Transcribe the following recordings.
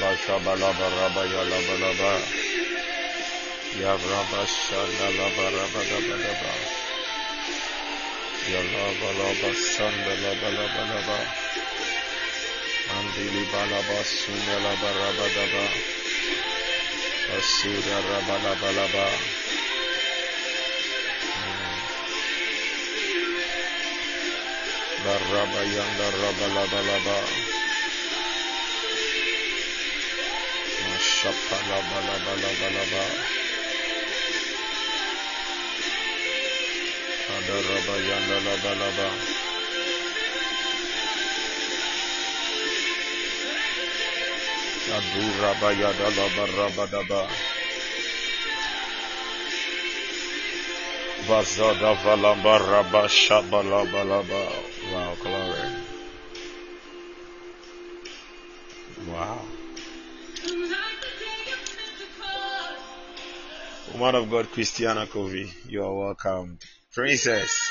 Rabba Shabalaba Rabba Yalaba Laba Yabraba Shanda Laba Rabba Daba Daba Yalaba Laba Sanda Laba Laba Laba Andili Balaba Sunda Laba Rabba Daba Asura hmm. Rabba Laba Laba Rabba Yanda Rabba Laba Laba Shapala Laba Adu Rabba Yada Laba Rabba Daba Vazada Valamba Woman of God, Christiana Covey, you are welcome. Princess,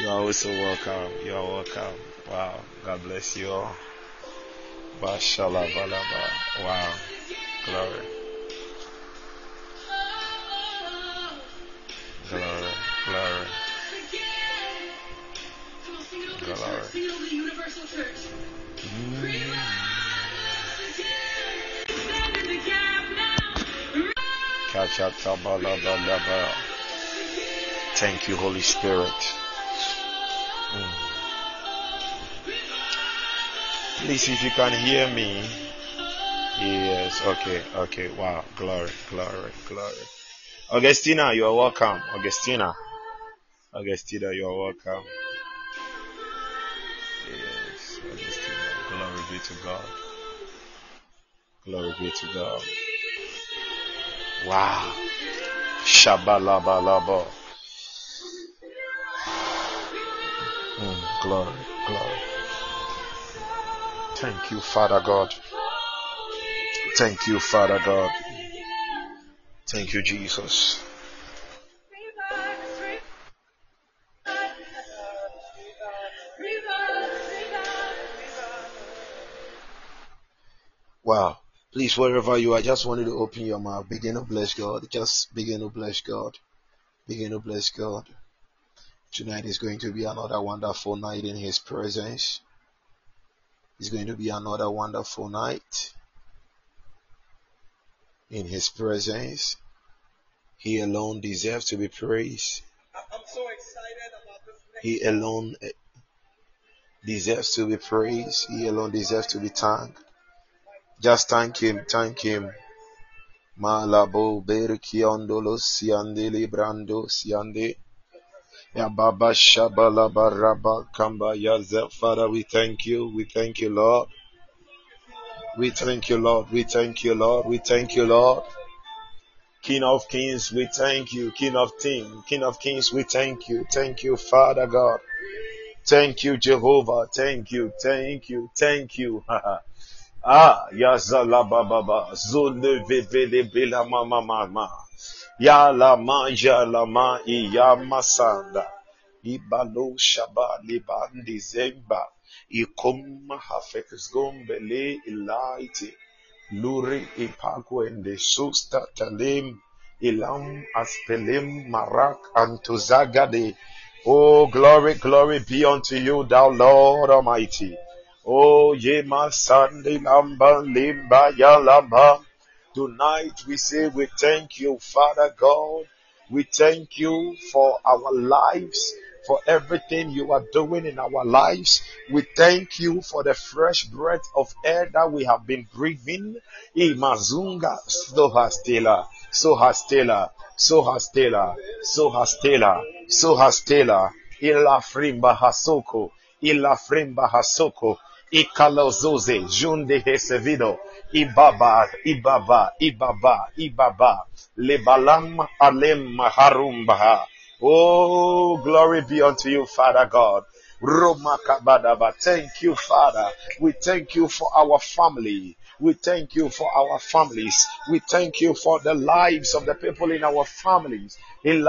you are also welcome. You are welcome. Wow. God bless you all. Bashala Balaba. Wow. Glory. Thank you, Holy Spirit. Mm. Please, if you can hear me. Yes, okay, okay. Wow, glory, glory, glory. Augustina, you are welcome. Augustina. Augustina, you are welcome. Yes, Augustina. Glory be to God. Glory be to God. Wow. Shabalabalaba. Mm, glory, glory. Thank you, Father God. Thank you, Father God. Thank you, Jesus. Wow. Please, wherever you are, just wanted to open your mouth. Begin to bless God. Just begin to bless God. Begin to bless God. Tonight is going to be another wonderful night in His presence. It's going to be another wonderful night in His presence. He alone deserves to be praised. I'm so excited about this. He alone eh, deserves to be praised. He alone deserves to be thanked. Just thank Him. Thank Him. Malabo berkiondolo siande librando siande. Ya baba shabala baraba kamba yazef. Father, we thank you. We thank you, Lord. We thank you, Lord. We thank you, Lord. We thank you, Lord. King of kings, we thank you. King of kings, King of kings, we thank you. Thank you, Father God. Thank you, Jehovah. Thank you, thank you, thank you. ah, yazala baba, zole vevele bela mama mama. Ya la ma, ya la ma, iya masanda. Ibalo shaba libandi zemba. Ikum hafekes gombele ilaiti. Luri ipakwende susta talim ilam aspelim marak antuzagade. Oh, glory, glory be unto you, thou Lord Almighty. Oh, yema sande lamba limba ya lamba. Tonight we say we thank you, Father God. We thank you for our lives, for everything you are doing in our lives. We thank you for the fresh breath of air that we have been breathing. Imazunga sohastela, sohastela, sohastela, sohastela, sohastela, ila hasoko, ila hasoko, ikalozoze, junde hesevido, ibaba, ibaba, ibaba, ibaba, lebalam alem harumbaha. Oh, glory be unto you, Father God. Romakabadaba. Thank you, Father. We thank you for our family. We thank you for our families. We thank you for the lives of the people in our families. It's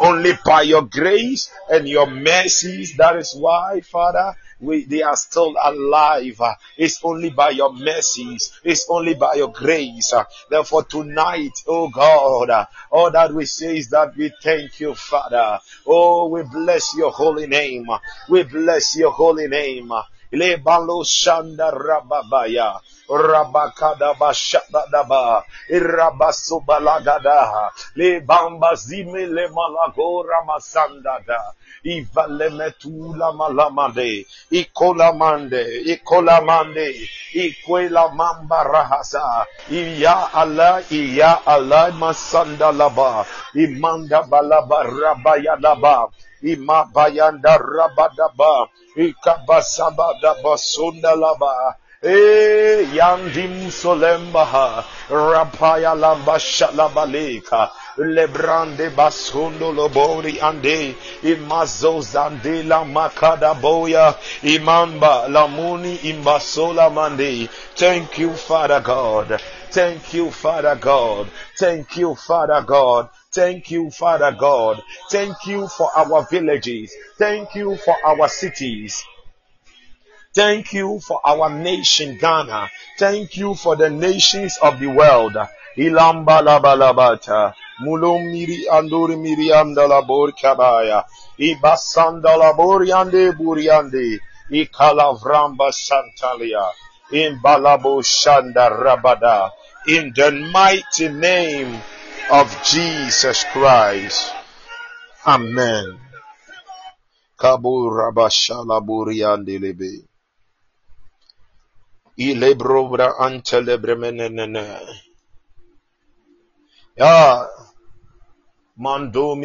only by your grace and your mercies. That is why, Father, we, they are still alive. It's only by your mercies. It's only by your grace. Therefore tonight, oh God, all that we say is that we thank you, Father. Oh, we bless your holy name. We bless your holy name. Lebalo shanda rababaya. Rabakada bashada daba. Irabasubalagada. Le bamba zime le malagora masandada. Ivale metula malamande. Ikola mande. Ikola mande. Ikwela mamba rahasa. Iya Allah. Iya Allah masanda laba. Imanda balaba rabaya laba. Ima bayanda rabadaba. Ikabasaba daba sunda laba. Eh, yandim solembaha, rapaya lamba shalabaleka, lebrande basundo lobori ande, imazo zandela makada boya, imamba lamuni imbasola mande. Thank you, Father God. Thank you, Father God. Thank you, Father God. Thank you, Father God. Thank you for our villages. Thank you for our cities. Thank you for our nation, Ghana. Thank you for the nations of the world. Ilamba labalabata. Mulumiri anduri mirianda labor kabaya. Ibasanda laboriande buriande. Ikalavramba santalia. In balabo shanda rabada. In the mighty name of Jesus Christ. Amen. Ya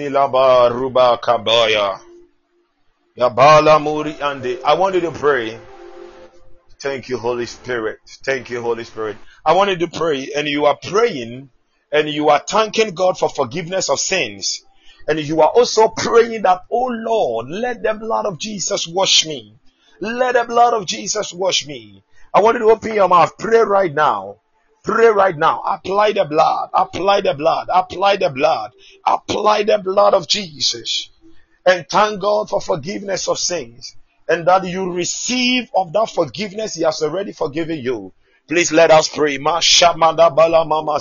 laba ruba kabaya. Muri. I want you to pray. Thank you, Holy Spirit. Thank you, Holy Spirit. I wanted to pray, and you are praying, and you are thanking God for forgiveness of sins. And you are also praying that, oh Lord, let the blood of Jesus wash me. Let the blood of Jesus wash me. I want you to open your mouth. Pray right now. Pray right now. Apply the blood. Apply the blood. Apply the blood. Apply the blood of Jesus. And thank God for forgiveness of sins. And that you receive of that forgiveness He has already forgiven you. Please let us pray. Mashamada bala mama.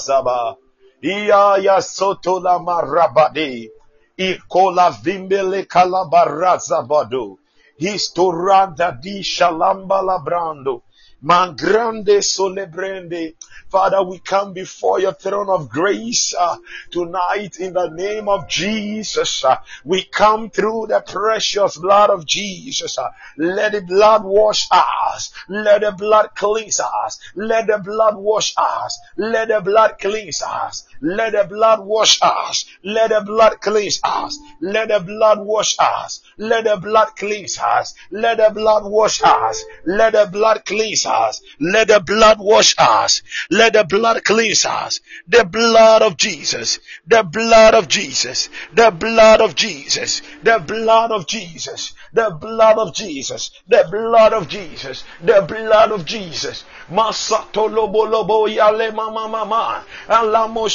Iya ya soto la marabade. Ikola vimbele kalabaraza bado. Historanda di shalamba labrando. Mangrande solebrende. Father, we come before your throne of grace uh, tonight in the name of Jesus. Uh, we come through the precious blood of Jesus. Uh, let the blood wash us. Let the blood cleanse us. Let the blood wash us. Let the blood cleanse us. Let the blood wash us. Let the blood cleanse us. Let the blood wash us. Let the blood cleanse us. Let the blood wash us. Let the blood cleanse us. Let the blood wash us. Let the blood cleanse us. The blood of Jesus. The blood of Jesus. The blood of Jesus. The blood of Jesus. The blood of Jesus. The blood of Jesus. The blood of Jesus. Masato lobo lobo yale mama mama. Alamo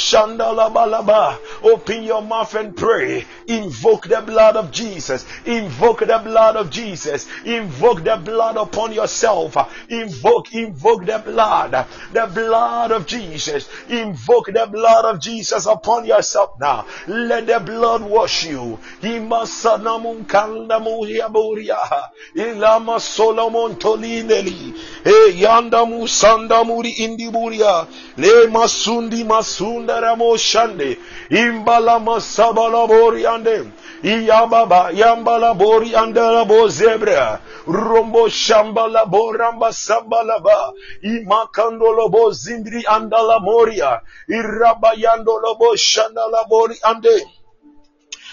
Open your mouth and pray. Invoke the blood of Jesus. Invoke the blood of Jesus. Invoke the blood upon yourself. Invoke, invoke the blood. The blood of Jesus. Invoke the blood of Jesus upon yourself now. Let the blood wash you. Le masundi ramo shande imbala masabala boriande iyababa yambala bori andala bo zebra rombo shambala boramba sambala ba imakando lobo zindri andala moria irabayando lobo shandala bori ande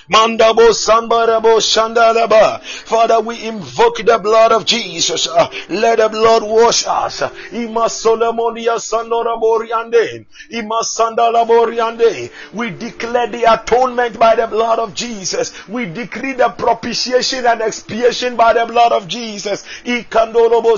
Mandabo Sambarabo Shandalaba. Father, we invoke the blood of Jesus. Uh, let the blood wash us. Ima Solomonia Boriande. Ima Sandala Boriande. We declare the atonement by the blood of Jesus. We decree the propitiation and expiation by the blood of Jesus. Ikandorobo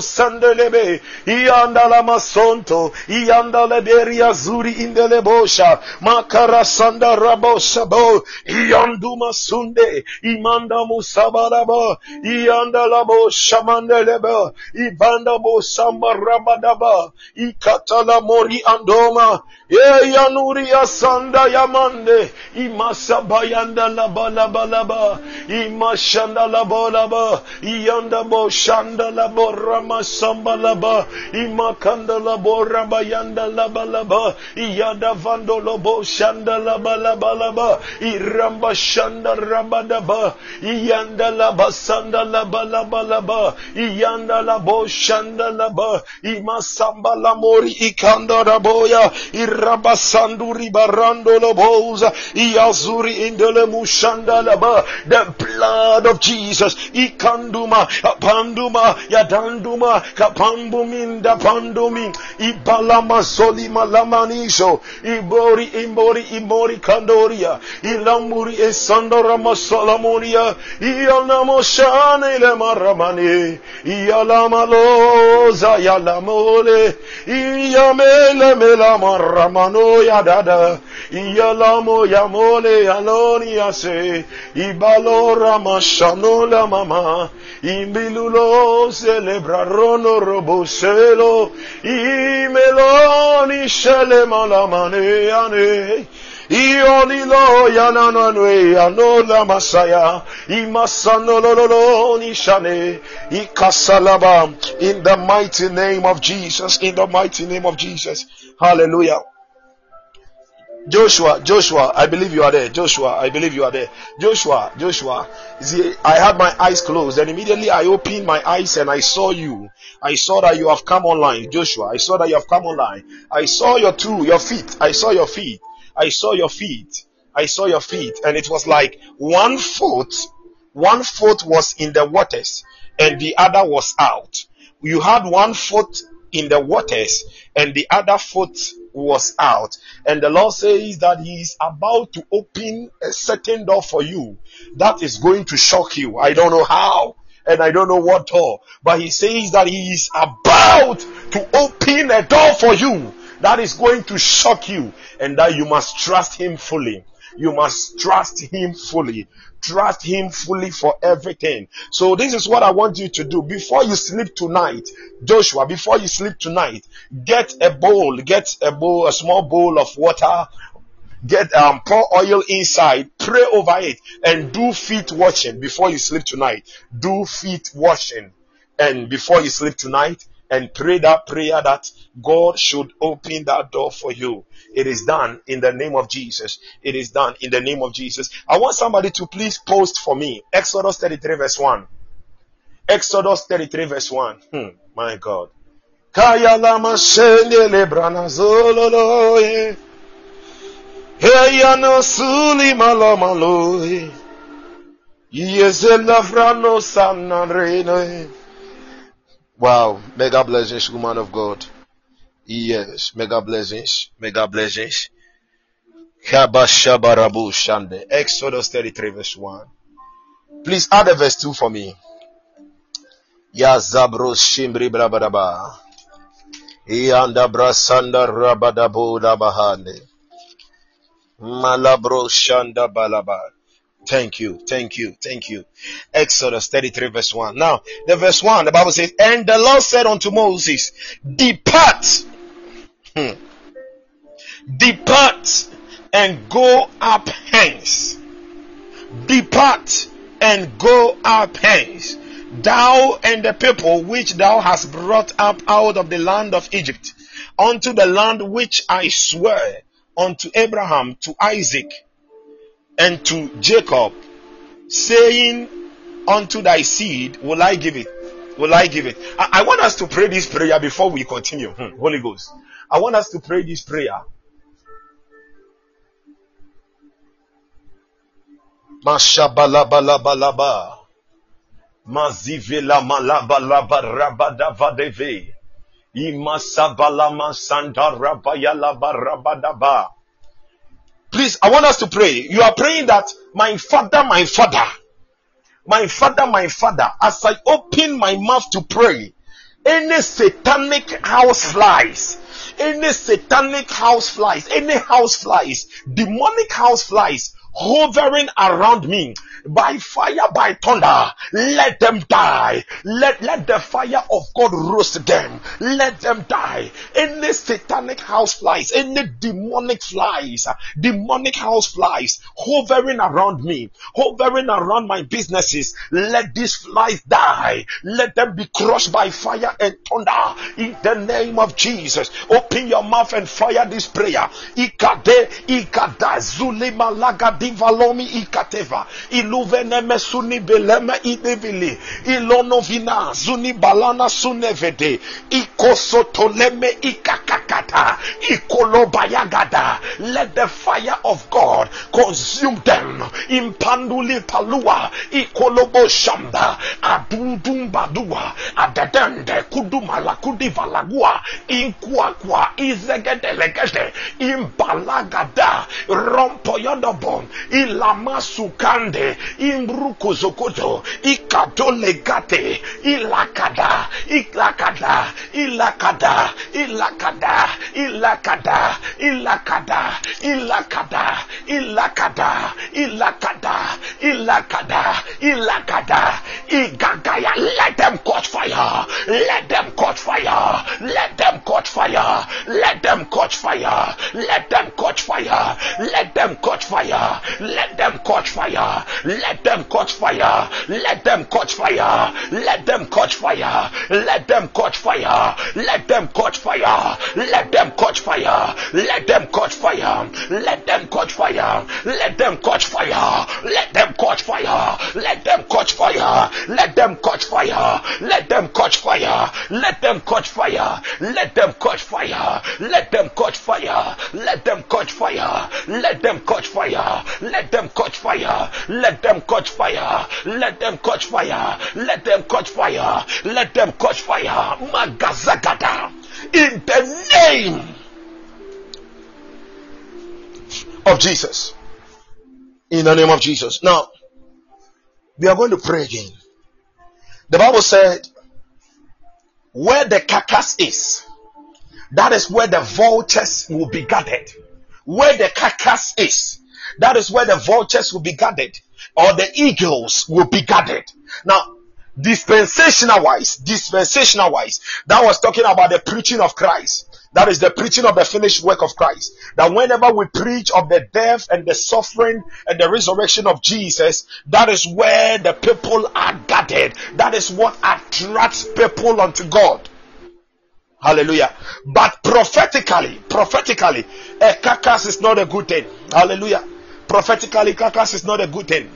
Masonto. Iandala Beria Zuri Indelebosha. Makara Sanda Rabo Sabo. Iandu ikanduma sunde imanda musabaraba iyanda labo shamandeleba ibanda bo samba rabadaba ikatala mori andoma e yanuri asanda yamande imasabayanda laba laba laba imashanda laba laba iyanda bo shanda labo ramasamba laba imakanda labo rabayanda laba laba iyada vando lobo shanda laba laba laba iramba shanda rabadaba iyanda laba sanda laba laba laba iyanda labo shanda laba imasamba lamori ikanda raboya irabasanduri barando loboza iazuri indele mushanda laba the blood of Jesus ikanduma apanduma yadanduma kapambuminda pandumi ibalama zoli malamanisho ibori imbori imbori kandoria ilamuri esandora masalamonia ianamoshane le maramani ialamaloza yalamole iyamele mela maramano yadada iyalamo yamole yaloni yase ibalora mashanola mama imbilulo celebrarono roboselo imeloni shele malamane ane Masaya nishane ikasalaba in the mighty name of Jesus in the mighty name of Jesus hallelujah Joshua, Joshua, I believe you are there. Joshua, I believe you are there. Joshua, Joshua. See, I had my eyes closed and immediately I opened my eyes and I saw you. I saw that you have come online. Joshua, I saw that you have come online. I saw your two, your feet. I saw your feet. I saw your feet. I saw your feet. And it was like one foot, one foot was in the waters and the other was out. You had one foot in the waters and the other foot was out. And the Lord says that He is about to open a certain door for you that is going to shock you. I don't know how and I don't know what door, but He says that He is about to open a door for you that is going to shock you and that you must trust Him fully. You must trust Him fully. Trust Him fully for everything. So this is what I want you to do. Before you sleep tonight, Joshua, before you sleep tonight, get a bowl, get a bowl, a small bowl of water, get um pour oil inside pray over it and do feet washing before you sleep tonight do feet washing and before you sleep tonight and pray that prayer that god should open that door for you. It is done in the name of jesus. It is done in the name of jesus. I want somebody to please post for me. Exodus 33 verse 1 exodus 33 verse 1 hmm, my god. Kaya Wow, mega blessings, woman of God. Yes, mega blessings, mega blessings. Kabashabarabu shande. Exodus 33 verse 1. Please add a verse 2 for me. Ya zabro shimbri brabadaba. Ianda brasanda rabadabu dabahande. Malabro shanda balaba. Thank you, thank you, thank you. Exodus 33 verse 1. Now, the verse 1, the Bible says, And the Lord said unto Moses, Depart. Hmm. Depart and go up hence. Depart and go up hence. Thou and the people which thou hast brought up out of the land of Egypt, unto the land which I swear unto Abraham, to Isaac, and to Jacob, saying, Unto thy seed will I give it. Will I give it? I, I want us to pray this prayer before we continue. Hmm, Holy Ghost. I want us to pray this prayer. Please, I want us to pray. You are praying that my father, my father, my father, my father, as I open my mouth to pray, any satanic house flies, any satanic house flies, any house flies, demonic house flies hovering around me by fire, by thunder. Let them die. Let, let the fire of God roast them. Let them die. Any satanic house flies, any demonic flies, demonic house flies hovering around me, hovering around my businesses. Let these flies die. Let them be crushed by fire and thunder in the name of Jesus. Open your mouth and fire this prayer. Ikade, ikada, zulima laga divalomi ikateva. Iluvene mesuni beleme idevili. Ilonovina, zuni balana sunevede. Ikosotoleme ikakakata. Ikolobayagada. Let the fire of God consume them. Impanduli palua. Ikolobo shamba. Adudum badua. Adedende kudumala kudivalagua. Inkwakwa. Izegedelegede. Imbalagada. Rompoyodobon. Ilamasukande. Imbrukuzokoto. Ikadolegate. Ilakada. Ilakada. Ilakada. Ilakada. Ilakada. Ilakada. Ilakada. Ilakada. Ilakada. Ilakada. Ilakada. Igagaya. Let them catch fire. Let them catch fire. Let them catch fire. Let them catch fire. Let them catch fire. Let them catch fire. Let them catch fire. Let them catch fire. Let them catch fire. Let them catch fire. Let them catch fire. Let them catch fire. Let them catch fire. Let them catch fire. Let them catch fire. Let them catch fire. Let them catch fire. Let them catch fire. Let them catch fire. Let them catch fire. Let them catch fire. Let them catch fire. Let them catch fire. Let them catch fire. Let them catch fire. Let them catch fire. Let them catch fire. Let them catch fire. Let them catch fire. Let them catch fire. Magazagada. In the name of Jesus. In the name of Jesus. Now, we are going to pray again. The Bible said, where the carcass is, that is where the vultures will be gathered. Where the carcass is, that is where the vultures will be gathered, or the eagles will be gathered. Now, dispensational wise, dispensational wise, that was talking about the preaching of Christ. That is the preaching of the finished work of Christ. That whenever we preach of the death and the suffering and the resurrection of Jesus, that is where the people are gathered. That is what attracts people unto God. Hallelujah. But prophetically, prophetically, a carcass is not a good thing. Hallelujah. Prophetically, carcass is not a good thing.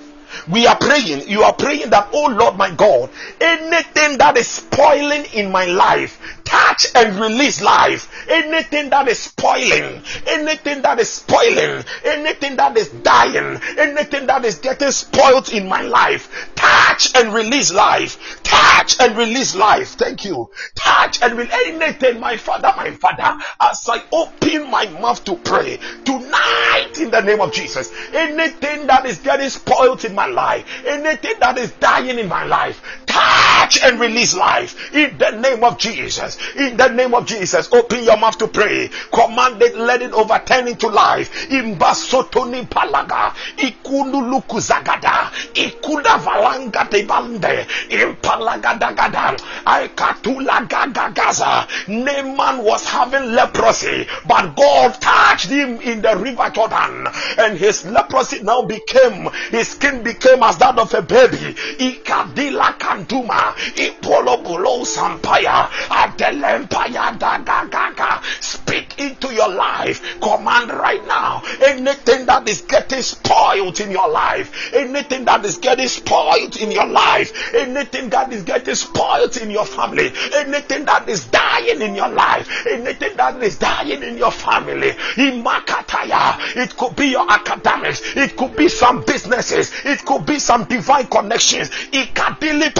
We are praying. You are praying that, oh Lord my God, anything that is spoiling in my life, touch and release life. Anything that is spoiling, anything that is spoiling, anything that is dying, anything that is getting spoiled in my life, touch and release life. Touch and release life. Thank you. Touch and release anything, my Father, my Father, as I open my mouth to pray tonight in the name of Jesus. Anything that is getting spoiled in my life, anything that is dying in my life, touch and release life in the name of Jesus. In the name of Jesus, open your mouth to pray. Command it, let it overturn into life. Imbasotoni palaga, ikunuluku zagada, ikuda valanga de bande, impalagadagada, aikatula gagagaza. Naaman was having leprosy, but God touched him in the river Jordan, and his leprosy now became, his skin became as that of a baby. Ikadila kanduma, ipolobulo sampaya, adelempaya dagagaga. Speak into your life. Command right now. Anything that is getting spoiled in your life, anything that is getting spoiled in your life, anything that is getting spoiled in your family, anything that is dying in your life, anything that is dying in your family, imakataya. It could be your academics, it could be some businesses, it could be some divine connections. Ikadili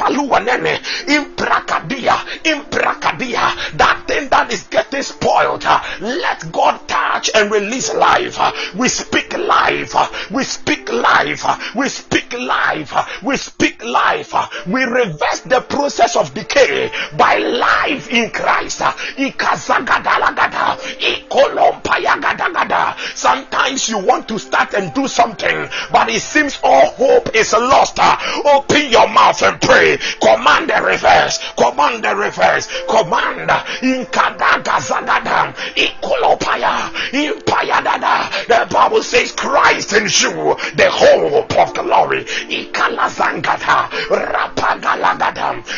imprakadia, imprakadia. That thing that is getting spoiled, uh, let God touch and release life. Uh, We speak life. uh, We speak life. We speak life. We speak life. We reverse the process of decay by life in Christ. Sometimes you want to start and do something, but it seems all hope is lost. Open your mouth and pray. Command the reverse. Command the reverse. Command. The Bible says Christ in you, the hope of glory.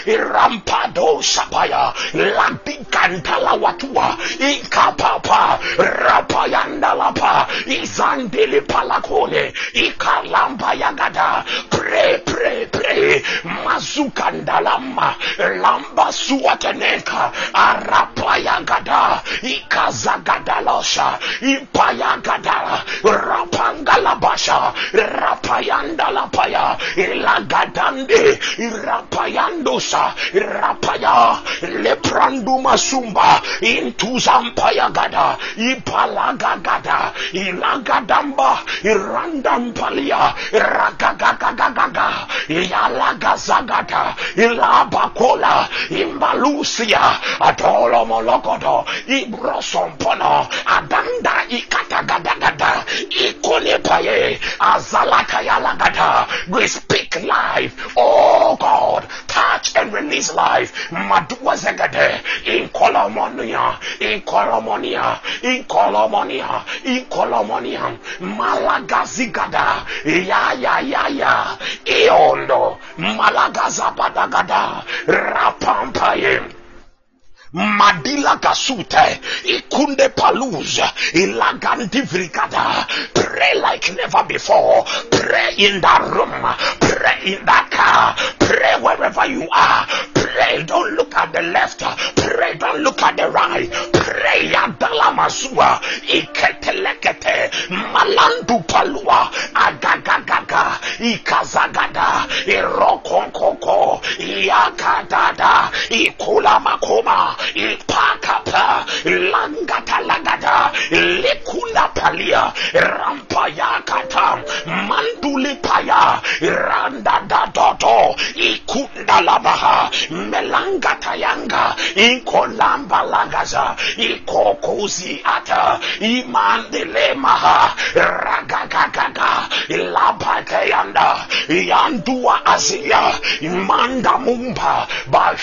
Irampado Shapaya. Ladikantala Watua. Ikapapa. Rapayandalapa. Izandili Palakole. Ikalamba Yagada. Pray, pray, pray. Mazukandalama. Lamba Suateneka. Arapayagada. Ikazagadalosha. Ipayagada. Rapangalabasha. Rapayandalapaya. Ilagadande. Rapayandosa. Rapaya. Leprandu Masumba. Intuzampayagada. Ipalagagada. Ilagadamba. Irandampalia. Ragagagagaga. Yalagazagata. Ilabakola. Imbalusia. Atolo molokodo. Ibrosompono. Adanda ikatagadagada. Ikonepaye. Azalakayalagada. We speak life. Oh. Release life. Madua zegade. In Colomonia. In Colomonia. In Colomonia. In Colomonia. Malagazigada. Ya ya ya ya. Iondo. Malagazabadagada. Rapampaye. Madila Gasute, Ikunde Paluza, Ilagandi Vrigada. Pray like never before. Pray in that room. Pray in that car. Pray wherever you are. Pray. Don't look at the left. Pray. Don't look at the right. Pray. Yadala Masua, Iketelekete, Malandu Palua, Agagagaga, Ikazagada, Irokonkoko, Yakadada, Ikula Makoma, ipakapa langatalagada likunapalia rampayakata mandulipaya randadadodo ikundalabaha melangatayanga inkolambalagaza ikokozi ata imandelemaha ragagagaga labakayanda yandua azia manda mumba by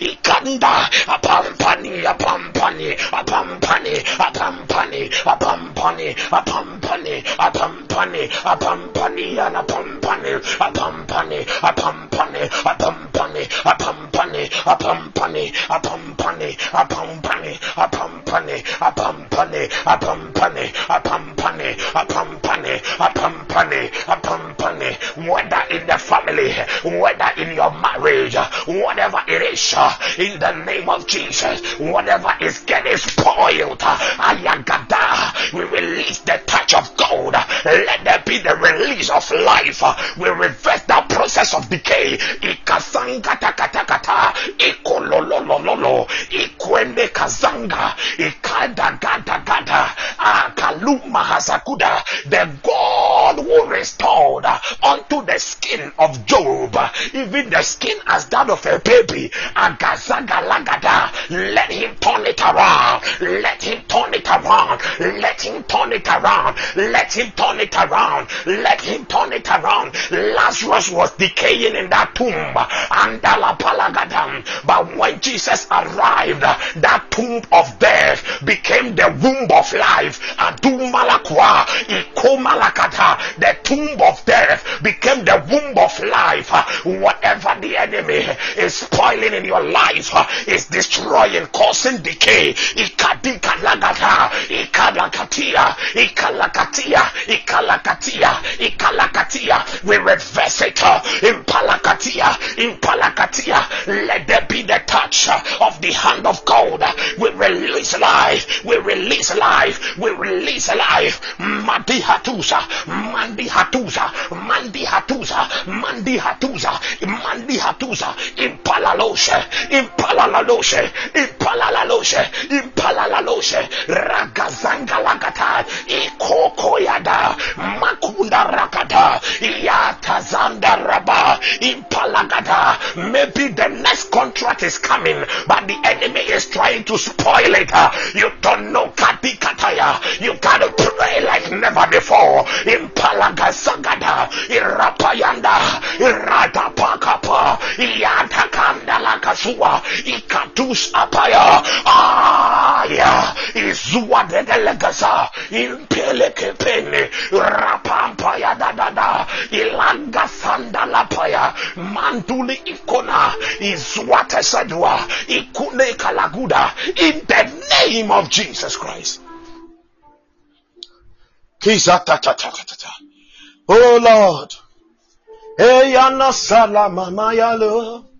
ikanda Apampani, Apampani, Apampani, Apampani, Apampani, Apampani, Apampani, Apampani, and Apampani, Apampani, Apampani, Apampani, Apampani, Apampani, Apampani, Apampani, Apampani, Apampani, Apampani, Apampani, Apampani, Apampani, Apampani, whether in the family, whether in your marriage, whatever it is, in the name of Jesus, whatever is getting spoiled, Ayagada, we release the touch of God. Let there be the release of life. We reverse that process of decay. Ikasangatakata, ikololololo, ikwende kazanga, ikadagada, akaluma hasakuda, the God who restored unto the skin of Job, even the skin as that of a baby, agazagalagada, let him turn it around, let him turn it around, let him turn it around, let him turn it around, let him turn it around. Lazarus was decaying in that tomb, and but when Jesus arrived, that tomb of death became the womb of life. Adumalakwa, ikomalakata, the tomb of death became the womb of life. Whatever the enemy is spoiling in your life is destroying, causing decay. Ikadikalagata, ikalakatia, ikalakatia, ikalakatia, ikalakatia. We reverse it in palakatia, in palakatia. Let there be the touch of the hand of God. We release life. We release life. We release life. Mandi hatusa, mandi hatusa, mandi hatusa, mandi hatusa, mandi hatusa. Impalaloshe, impalaloshe, impalaloshe, impalaloshe. Ragazanga lagata, ikokoyada, makunda rakata, yatazanda raba, impalagata. Maybe the next contract is coming, but the enemy is trying to spoil it. You don't know Kadikataya. You gotta pray like never before. Impalagasagada, Irapayanda, Pakapa, Iyatakanda Lakasua, Ikatus Apaya, Aya, Izua de Delegasa, Impelekepene, Rapampaya Dada, Ilanga Sanda Lapaya, Manduli Ikona, Izwata Sadua, Ikune Kalaguda, in the name of Jesus Christ. Oh Lord. Eyana salama mayalo.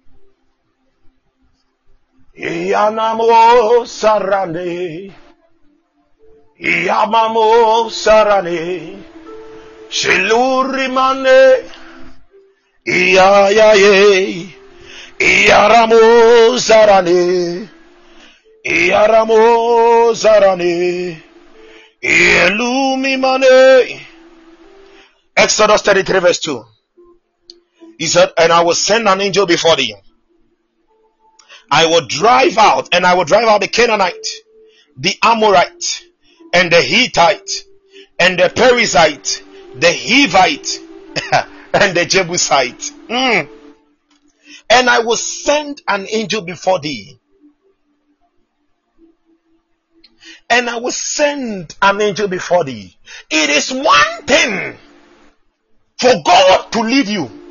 Iyanamo sarane. Iyamamo sarane. Shiluri mane. Iyayaye. Iyaramo sarane. Iyaramo sarane. Illumimane. Exodus 33 verse 2. He said, and I will send an angel before thee. I will drive out, and I will drive out the Canaanite, the Amorite, and the Hittite, and the Perizzite, the Hivite, and the Jebusite. Mm. And I will send an angel before thee and I will send an angel before thee. It is one thing for God to lead you.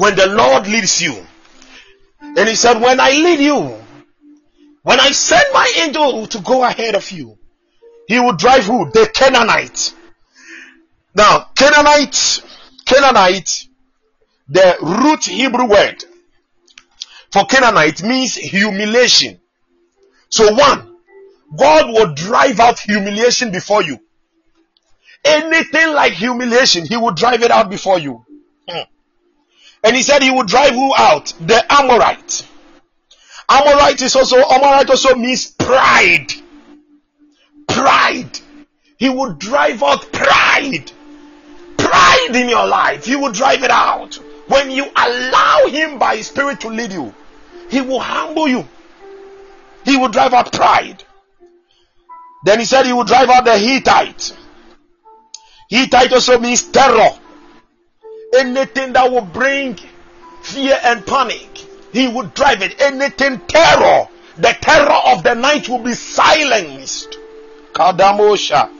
When the Lord leads you, and He said, When I lead you, when I send my angel to go ahead of you, He will drive who? The Canaanite. Now, Canaanite, Canaanite, the root Hebrew word for Canaanite means humiliation. So one, God will drive out humiliation before you. Anything like humiliation, He will drive it out before you. Hmm. And He said He would drive who out? The Amorite. Amorite is also, Amorite also means pride. Pride. He would drive out pride. Pride in your life. He will drive it out. When you allow Him by His Spirit to lead you, he will humble you. He will drive out pride. Then he said he will drive out the Hittite. Hittite also means terror. Anything that will bring fear and panic, he will drive it. Anything terror, the terror of the night will be silenced. Kadamosha.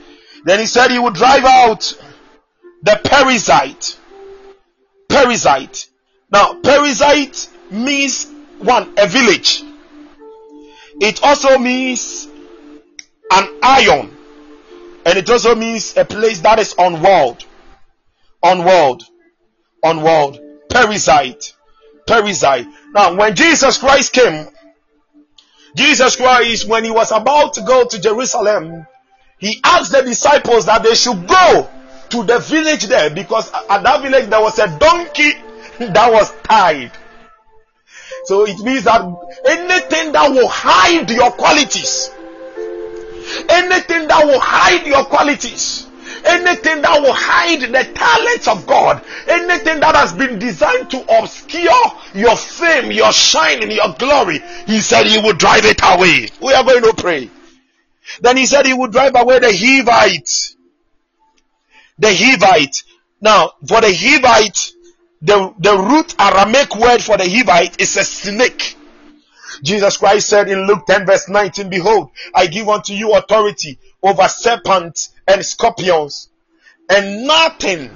Then he said he would drive out the Perizzite. Perizzite. Now, Perizzite means one, a village. It also means an ion. And it also means a place that is unwalled. Unwalled. Unwalled. Perizzite. Perizzite. Now, when Jesus Christ came, Jesus Christ, when he was about to go to Jerusalem, he asked the disciples that they should go to the village there because at that village there was a donkey that was tied. So it means that anything that will hide your qualities, anything that will hide your qualities, anything that will hide the talents of God, anything that has been designed to obscure your fame, your shine, and your glory, he said he would drive it away. We are going to pray. Then he said he would drive away the Hivite. The Hivite. Now, for the Hivite, the, the root Aramaic word for the Hivite is a snake. Jesus Christ said in Luke 10 verse 19, Behold, I give unto you authority over serpents and scorpions, and nothing,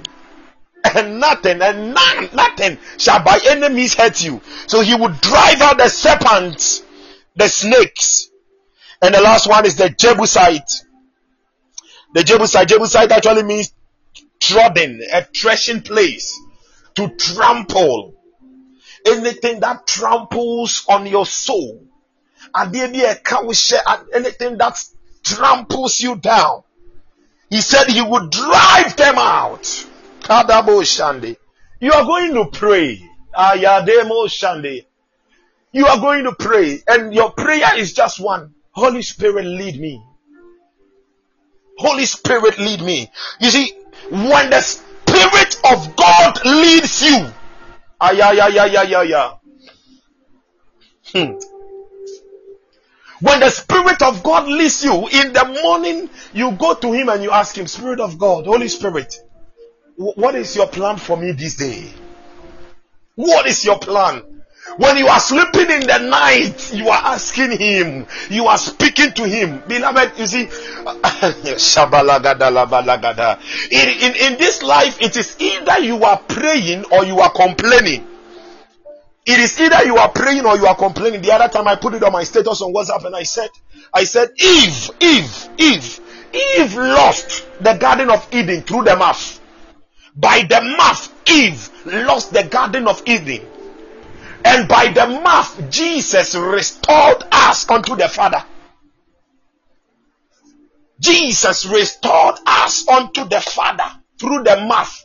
and nothing, and none, nothing shall by means hurt you. So he would drive out the serpents, the snakes, and the last one is the Jebusite. The Jebusite, Jebusite actually means trodden, a threshing place to trample anything that tramples on your soul. Anything that tramples you down. He said he would drive them out. You are going to pray. You are going to pray, and your prayer is just one. Holy Spirit, lead me. Holy Spirit, lead me. You see, when the Spirit of God leads you. Ayayayayaya. Hmm. When the Spirit of God leads you in the morning, you go to Him and you ask Him, Spirit of God, Holy Spirit, what is your plan for me this day? What is your plan? When you are sleeping in the night, you are asking him, you are speaking to him. Beloved, you see, in, in, in this life, it is either you are praying or you are complaining. It is either you are praying or you are complaining. The other time I put it on my status on WhatsApp and I said, I said, Eve, Eve, Eve, Eve lost the Garden of Eden through the mouth. By the mouth, Eve lost the Garden of Eden. And by the mouth, Jesus restored us unto the Father. Jesus restored us unto the Father through the mouth.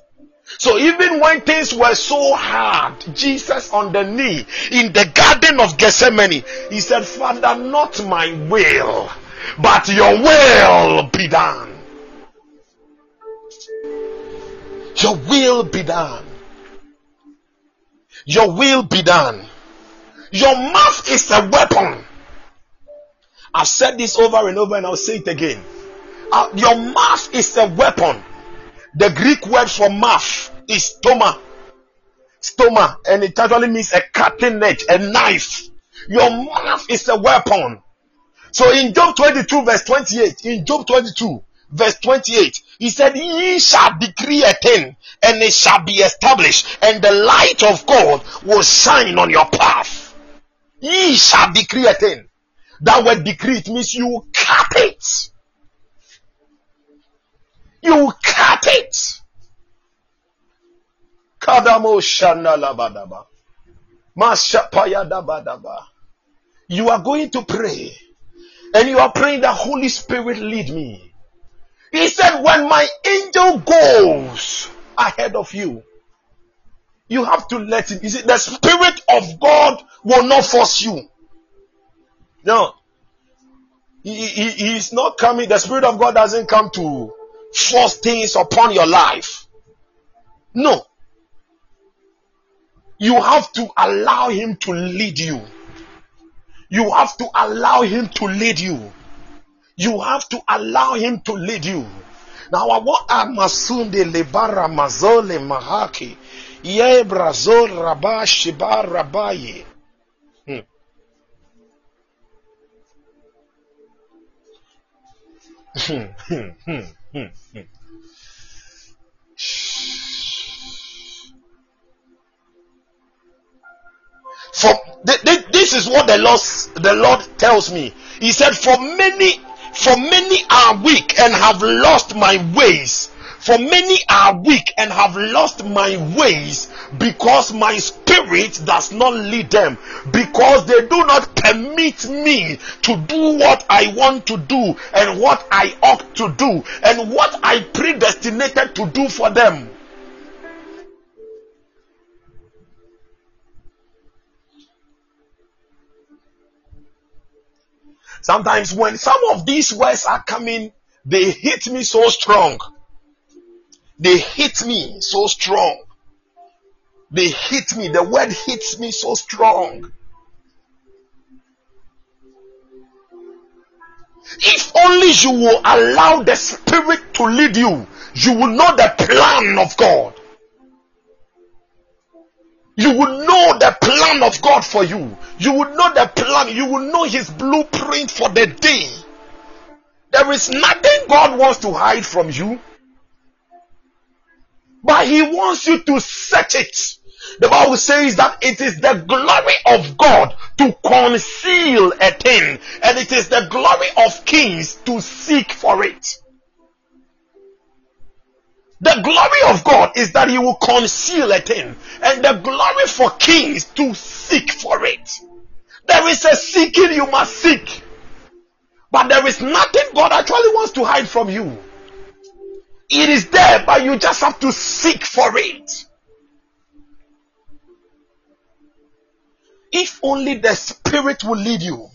So even when things were so hard, Jesus on the knee in the garden of Gethsemane, he said, Father, not my will, but your will be done. Your will be done. Your will be done. Your mouth is a weapon. I've said this over and over and I'll say it again. Uh, your mouth is a weapon. The Greek word for mouth is stoma. Stoma, and it actually means a cutting edge, a knife. Your mouth is a weapon. So in Job 22, verse 28, in Job 22, verse 28, he said, Ye shall decree a thing, and it shall be established, and the light of God will shine on your path. Ye shall decree a thing. That word decree it means you cut it. You cut it. Kadamo shanalabadaba. Mashapayadabadaba. You are going to pray. And you are praying the Holy Spirit lead me. He said, when my angel goes ahead of you, you have to let him. You see, the Spirit of God will not force you. No. He, he, he is not coming. The Spirit of God doesn't come to force things upon your life. No. You have to allow Him to lead you. You have to allow Him to lead you. You have to allow Him to lead you. Now, what Amasunde Lebara Mazole Mahaki Ye Brazol Rabah Shiba Rabaye. Hmm. Hmm, hmm. For th- th- this is what the Lord the Lord tells me. He said, "For many, for many are weak and have lost my ways. For many are weak and have lost my ways because my spirit does not lead them. Because they do not permit me to do what I want to do and what I ought to do and what I predestinated to do for them." Sometimes when some of these words are coming, they hit me so strong. They hit me so strong. They hit me. The word hits me so strong. If only you will allow the Spirit to lead you, you will know the plan of God. You will know the plan of God for you. You will know the plan. You will know His blueprint for the day. There is nothing God wants to hide from you, but He wants you to search it. The Bible says that it is the glory of God to conceal a thing, and it is the glory of kings to seek for it. The glory of God is that He will conceal a thing, and the glory for kings to seek for it. There is a seeking you must seek, but there is nothing God actually wants to hide from you. It is there, but you just have to seek for it. If only the Spirit will lead you.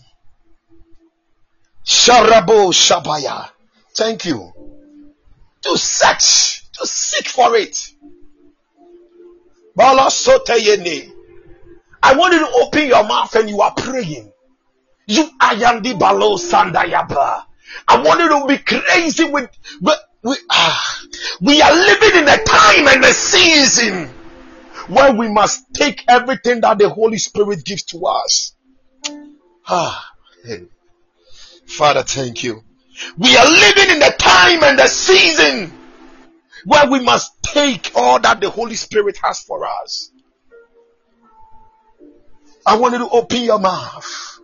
Sharabo Shabaya. Thank you. To search, to seek for it. I want you to open your mouth and you are praying. You ayandi balo sandayaba. I want you to be crazy with, but we, ah, we are living in a time and a season where we must take everything that the Holy Spirit gives to us. Ah. Father, thank you. We are living in a time and a season where we must take all that the Holy Spirit has for us. I want you to open your mouth.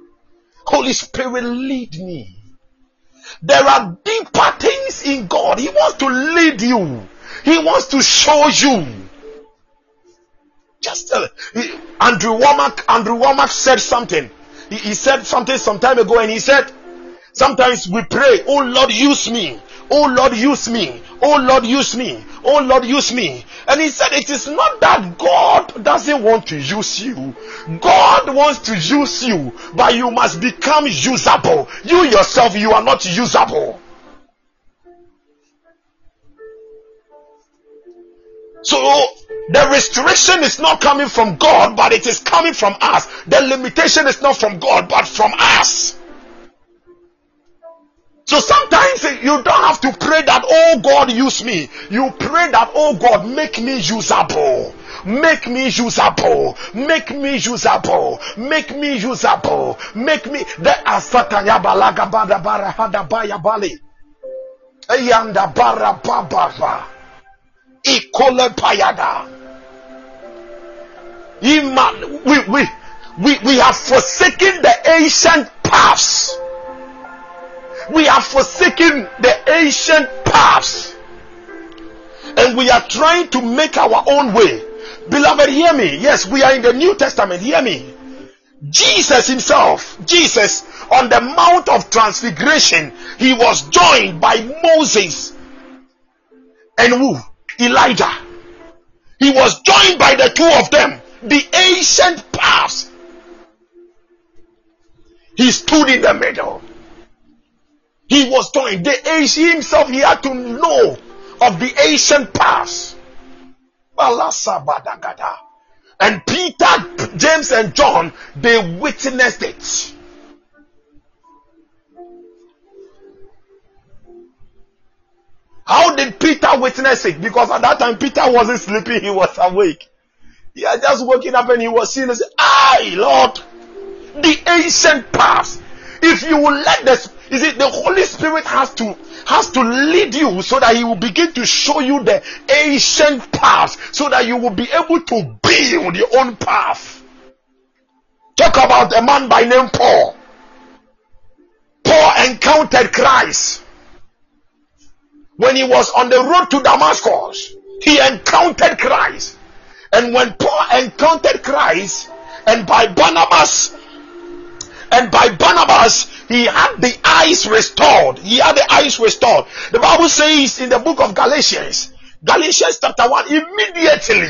Holy Spirit, lead me. There are deeper things in God. He wants to lead you. He wants to show you. Just uh, Andrew Wommack. Andrew Wommack said something. He, he said something some time ago, and he said, "Sometimes we pray, oh Lord, use me. Oh Lord, use me. Oh Lord, use me. Oh Lord, use me. And he said, It is not that God doesn't want to use you. God wants to use you, but you must become usable. You yourself, you are not usable. So the restriction is not coming from God, but it is coming from us. The limitation is not from God, but from us. So sometimes you don't have to pray that, oh God, use me. You pray that, oh God, make me usable. Make me usable. Make me usable. Make me usable. Make me. The asataya balaga bada bara hada baya bali. Ayanda bara babava. Ikole payada. Iman. We, we, we, we have forsaken the ancient paths we are forsaking the ancient paths and we are trying to make our own way. Beloved, hear me. Yes, we are in the New Testament. Hear me. Jesus himself, Jesus on the Mount of Transfiguration, he was joined by Moses and who? Elijah. He was joined by the two of them, the ancient paths. He stood in the middle. He was doing the age himself, he had to know of the ancient past. And Peter, James, and John, they witnessed it. How did Peter witness it? Because at that time Peter wasn't sleeping, he was awake. He had just woken up and he was seeing and said, Aye, Lord, the ancient past. If you will let the is it the Holy Spirit has to has to lead you so that he will begin to show you the ancient path so that you will be able to build your own path. Talk about a man by name Paul. Paul encountered Christ when he was on the road to Damascus. He encountered Christ. And when Paul encountered Christ, and by Barnabas, and by Barnabas, he had the eyes restored. He had the eyes restored. The Bible says in the book of Galatians, Galatians chapter 1, immediately,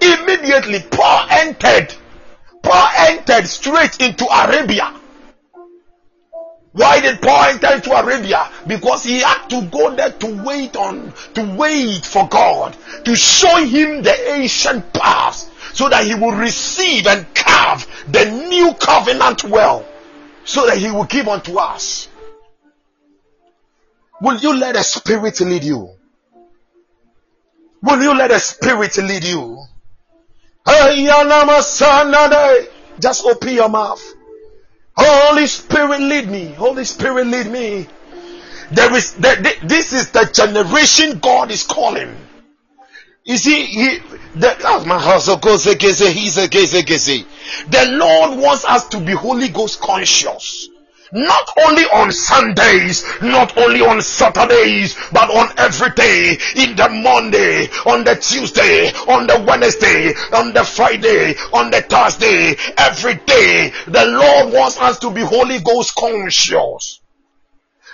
immediately Paul entered, Paul entered straight into Arabia. Why did Paul enter into Arabia? Because he had to go there to wait on, to wait for God, to show him the ancient past, so that he will receive and carve the new covenant well so that he will give unto us. Will you let a Spirit lead you? Will you let a Spirit lead you? Just open your mouth. Holy Spirit lead me. Holy Spirit lead me. There is this is the generation God is calling. You see, he, the, oh, my house The Lord wants us to be Holy Ghost conscious. Not only on Sundays, not only on Saturdays, but on every day, in the Monday, on the Tuesday, on the Wednesday, on the Friday, on the Thursday, every day. The Lord wants us to be Holy Ghost conscious.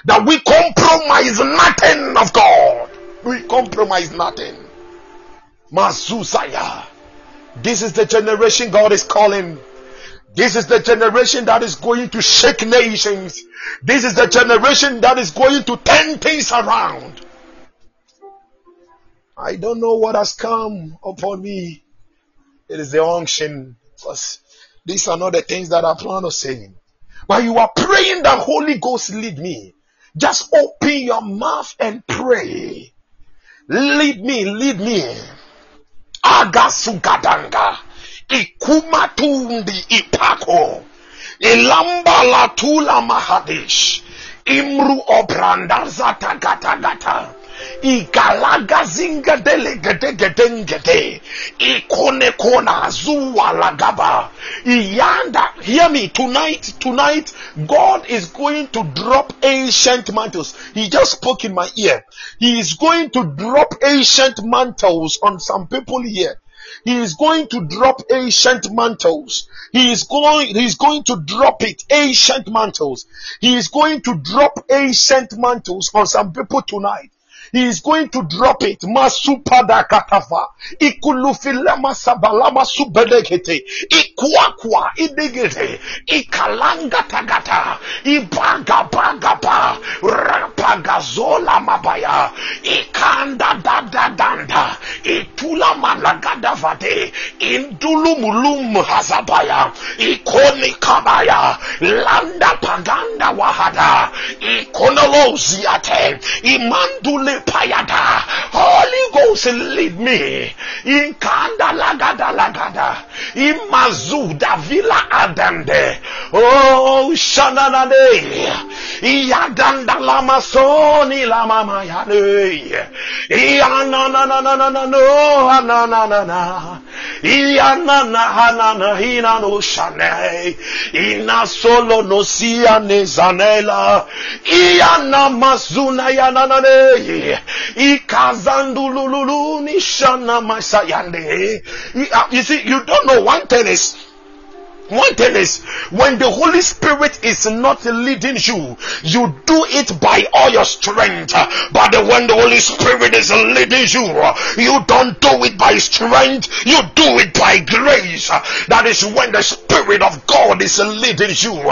That we compromise nothing of God. We compromise nothing. Mazuzaya. This is the generation God is calling. This is the generation that is going to shake nations. This is the generation that is going to turn things around. I don't know what has come upon me. It is the unction. These are not the things that I plan on saying. but you are praying that Holy Ghost lead me. Just open your mouth and pray. Lead me, lead me. Agasugadanga. Ikumatundi ipako. Ilamba la tula mahadish. Imru obranda zata gata gata. Igalaga zinga dele gede gede gede. Ikone kona zuwa lagaba. Iyanda. Hear me tonight. Tonight, God is going to drop ancient mantles. He just spoke in my ear. He is going to drop ancient mantles on some people here. He is going to drop ancient mantles. He is going, he is going to drop it, ancient mantles. He is going to drop ancient mantles on some people tonight. He is going to drop it. Masupada. Ikalanga. Ibaga bagaba. Rapagazola mabaya. Ikanda dada danda. Itula malagada vade. Indulu mulum hazabaya. Ikoni kabaya. Landa paganda wahada. Ikonoloziate. Imandule payada. Holy Ghost lead me. In kanda lagada lagada. In mazuda villa adande. Oh shananade. Iyadanda lama soni lama mayane. Iyana na na na na na no na na na na. Iyana na na na hina no shane. Ina solo no sia ne zanela. Iyana mazuna yana masayande. Uh, you see, you don't know one thing is one thing is, when the Holy Spirit is not leading you, you do it by all your strength. But when the Holy Spirit is leading you, you don't do it by strength, you do it by grace. That is when the Spirit of God is leading you.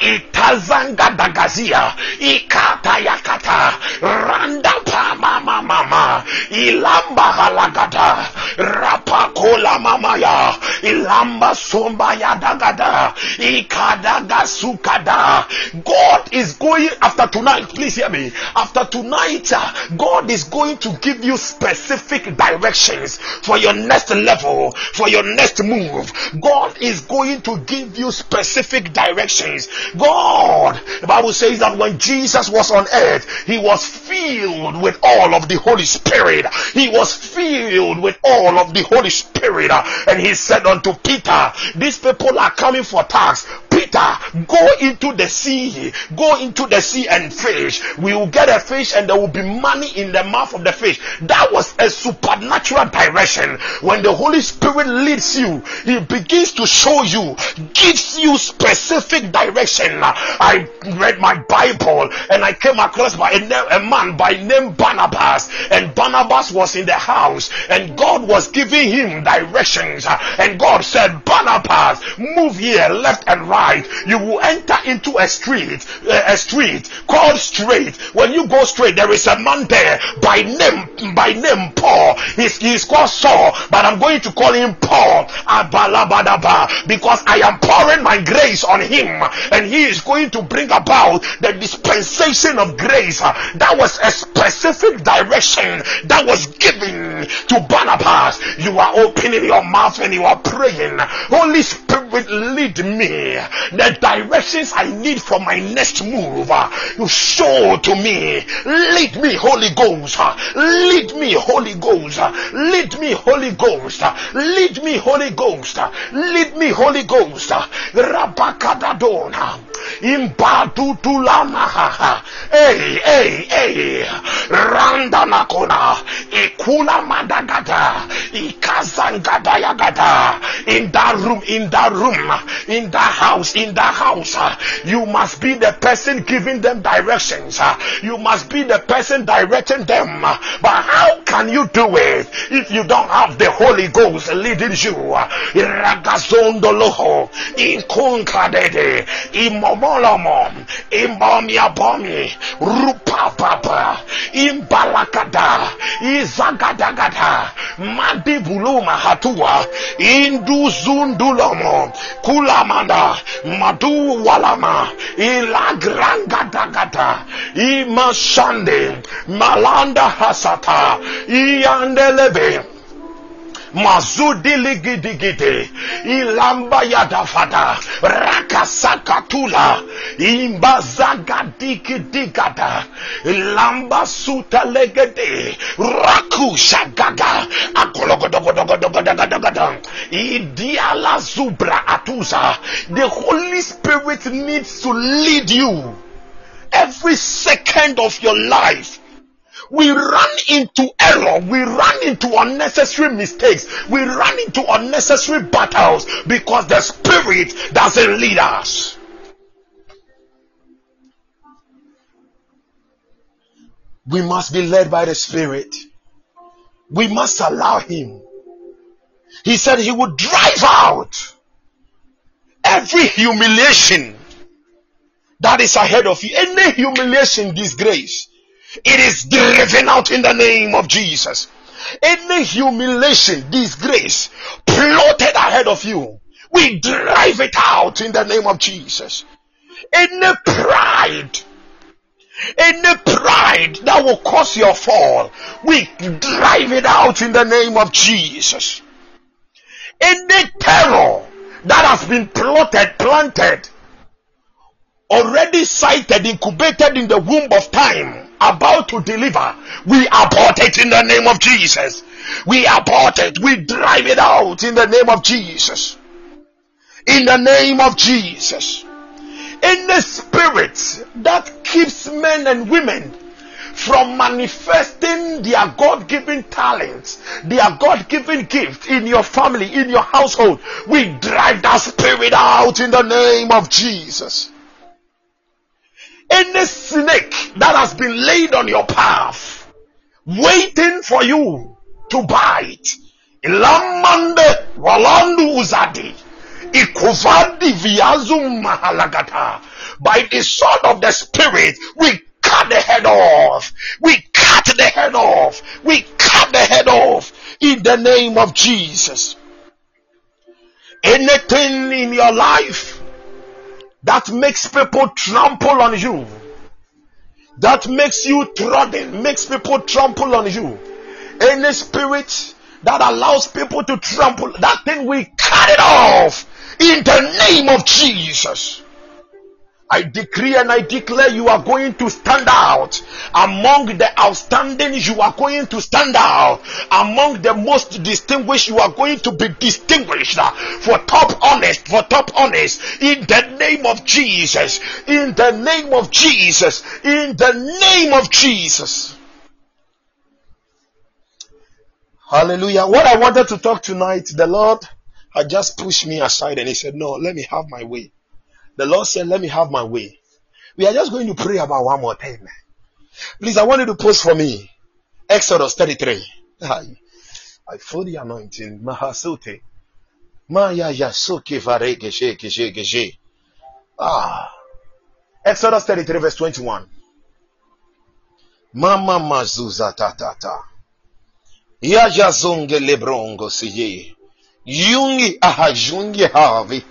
Itazanga dagazia ikatayakata randa pa mama mama ilamba halagada. Rapakola mama ya. Ilamba somba ya dagada. Ikadaga sukada. God is going after tonight. Please hear me. After tonight uh, God is going to give you specific directions for your next level for your next move. God is going to give you specific directions. God the Bible says that when Jesus was on earth he was filled with all of the Holy Spirit. He was filled with all of the Holy Spirit. And he said unto Peter, These people are coming for tax. Peter, go into the sea, go into the sea and fish. We will get a fish and there will be money in the mouth of the fish. That was a supernatural direction. When the Holy Spirit leads you, He begins to show you, gives you specific direction. I read my Bible and I came across by a, a man by name Barnabas, and Barnabas was in the house, and God was giving him directions. And God said, Barnabas, move here, left and right you will enter into a street, a street called straight. When you go straight, there is a man there by name, by name Paul. He's, he's called Saul, but I'm going to call him Paul because I am pouring my grace on him, and he is going to bring about the dispensation of grace. That was a specific direction that was given to Barnabas. You are opening your mouth when you are praying. Holy Spirit, lead me the directions I need for my next move. Uh, you show to me. Lead me, Holy Ghost. Uh, lead me, Holy Ghost. Uh, lead me, Holy Ghost. Lead me, Holy Ghost. Lead me, Holy Ghost. Rabakadadona. Imbadutulama. Hey, hey, hey. Randa nakona. Ikula madagada. Ikazangada yagada. In that room, in that room, in that house, in that house, you must be the person giving them directions. You must be the person directing them. But how can you do it? if you don't have the Holy Ghost leading you, Iragazondoloho, Inkunkadede, Imomolomo, Imbomiabomi, Rupapapa, Imbalakada, Izagadagada, Madibuluma Hatua, Induzundulomo, Kulamanda, Madu Walama, Ilagrangadagada, Imashande, Malanda Hasata, Iyandelebe, Mazudiligidi Ilamba Yadafada Rakasakatula Imbazagadigidigada Lamba Suta Legede. Rakusha Gaga Akologodogodogodogodogodogodo. Idiala Zubra Atuza. The Holy Spirit needs to lead you. Every second of your life we run into error. We run into unnecessary mistakes. We run into unnecessary battles because the Spirit doesn't lead us. We must be led by the Spirit. We must allow Him. He said He would drive out every humiliation that is ahead of you. Any humiliation, disgrace it is driven out in the name of Jesus. Any humiliation, disgrace plotted ahead of you, we drive it out in the name of Jesus. Any pride, any pride that will cause your fall, we drive it out in the name of Jesus. Any terror that has been plotted, planted, already sighted, incubated in the womb of time, about to deliver, we abort it in the name of Jesus. We abort it. We drive it out in the name of Jesus. In the name of Jesus. In the spirit that keeps men and women from manifesting their God given talents, their God given gift in your family, in your household, we drive that spirit out in the name of Jesus. Any snake that has been laid on your path, waiting for you to bite, uzadi, viazum mahalagata. By the sword of the spirit, we cut the head off. We cut the head off. We cut the head off in the name of Jesus. Anything in your life that makes people trample on you, that makes you trodden, makes people trample on you. Any spirit that allows people to trample, that thing we cut it off in the name of Jesus. I decree and I declare you are going to stand out among the outstanding. You are going to stand out among the most distinguished. You are going to be distinguished for top honest, for top honest in the name of Jesus. In the name of Jesus. In the name of Jesus. Hallelujah. What I wanted to talk tonight, the Lord had just pushed me aside and He said, No, let me have my way. The Lord said, Let me have my way. We are just going to pray about one more thing. Please, I want you to post for me Exodus 33. I, I feel the anointing. Mahasute. Maya yasuke vare geshe geshe geshe. Ah. Exodus 33 verse 21. Mama mazuza ta ta ta. Ya jazunge lebrongo siye. Yungi ahajungi havi.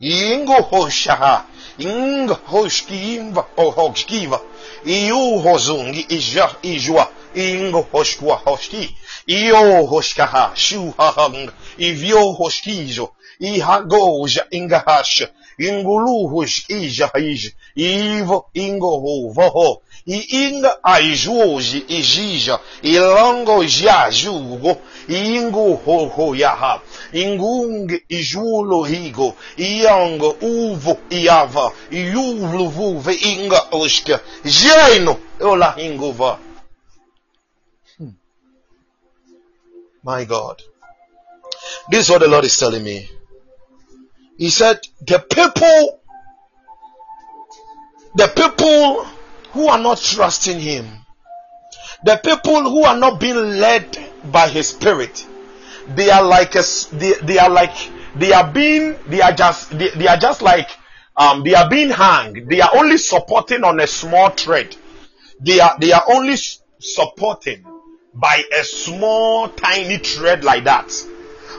inguhoshaha ingohoshkiva ohogskiva iuhozungi ijah ijwa ingohoshkwa hoshki iohoshkaha shuhahang ivyohoshkizo Ihagoja ingahasha. Inguluhus ija ij. Ivo ingo ho voho. I inga aijuoji ijija. Ilongo jugo. Ingo ho ho yaha. Ingung ijulo higo. Iango uvo iava. Iuvlu vuve inga oshka. Jaino. Ola ingova. Hmm. My God. This is what the Lord is telling me. He said, the people, the people who are not trusting Him, the people who are not being led by his spirit they are like a, they, they are like they are being they are just they, they are just like um they are being hung. They are only supporting on a small thread. They are they are only supporting by a small tiny thread like that.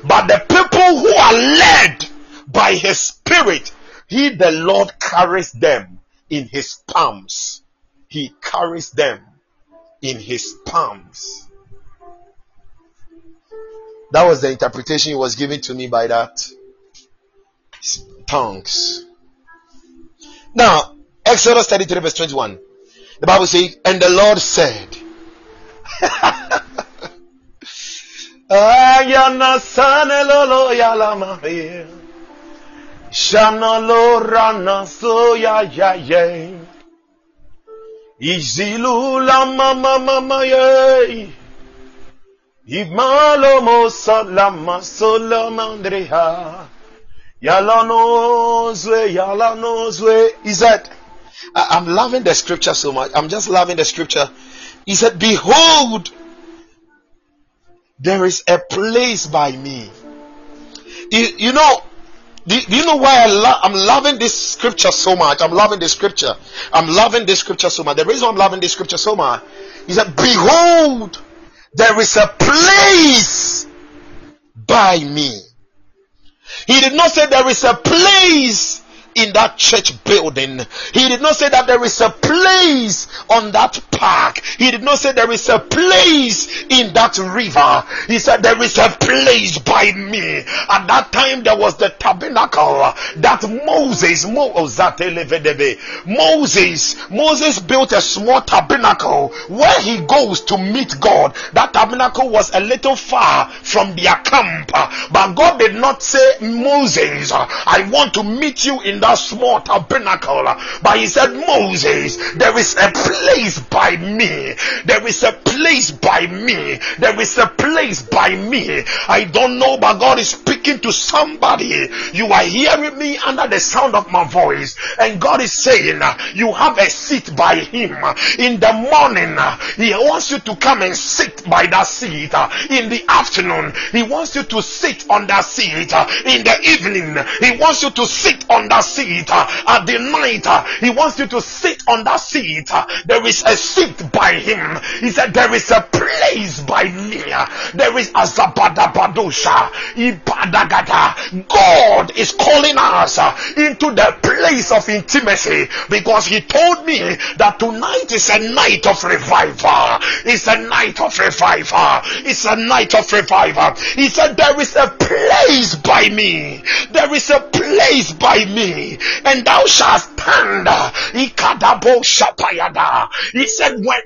But the people who are led by his spirit he the lord carries them in his palms he carries them in his palms that was the interpretation he was given to me by that tongues. Now, Exodus 33 verse 21. The Bible says, and the Lord said, Shana lo rana so ya ya ye Izilu la mama mama ye Imalo mo salama solamandreha Yalanozwe, Yalanozwe. He said, I'm loving the scripture so much. I'm just loving the scripture. He said, Behold, there is a place by me. You, you know, do, do, you know why I lo- I'm loving this scripture so much? I'm loving this scripture. I'm loving this scripture so much. The reason I'm loving this scripture so much is that, Behold, there is a place by me. He did not say there is a place in that church building. He did not say that there is a place on that park. He did not say there is a place in that river. He said there is a place by me. At that time there was the tabernacle that Moses, Moses, Moses built a small tabernacle where he goes to meet God. That tabernacle was a little far from their camp. But God did not say, Moses, I want to meet you in that small tabernacle. But he said, Moses, there is a place by me. There is a place by me. There is a place by me. I don't know, but God is speaking to somebody. You are hearing me under the sound of my voice. And God is saying, you have a seat by him. In the morning, he wants you to come and sit by that seat. In the afternoon, he wants you to sit on that seat. In the evening, he wants you to sit on that seat. Uh, at the night, uh, he wants you to sit on that seat. Uh, there is a seat by him. He said, There is a place by me. There is a Zabadabadosha. God is calling us into the place of intimacy because he told me that tonight is a night of revival. It's a night of revival. It's a night of revival. He said, There is a place by me. There is a place by me, and thou shalt stand. He said, When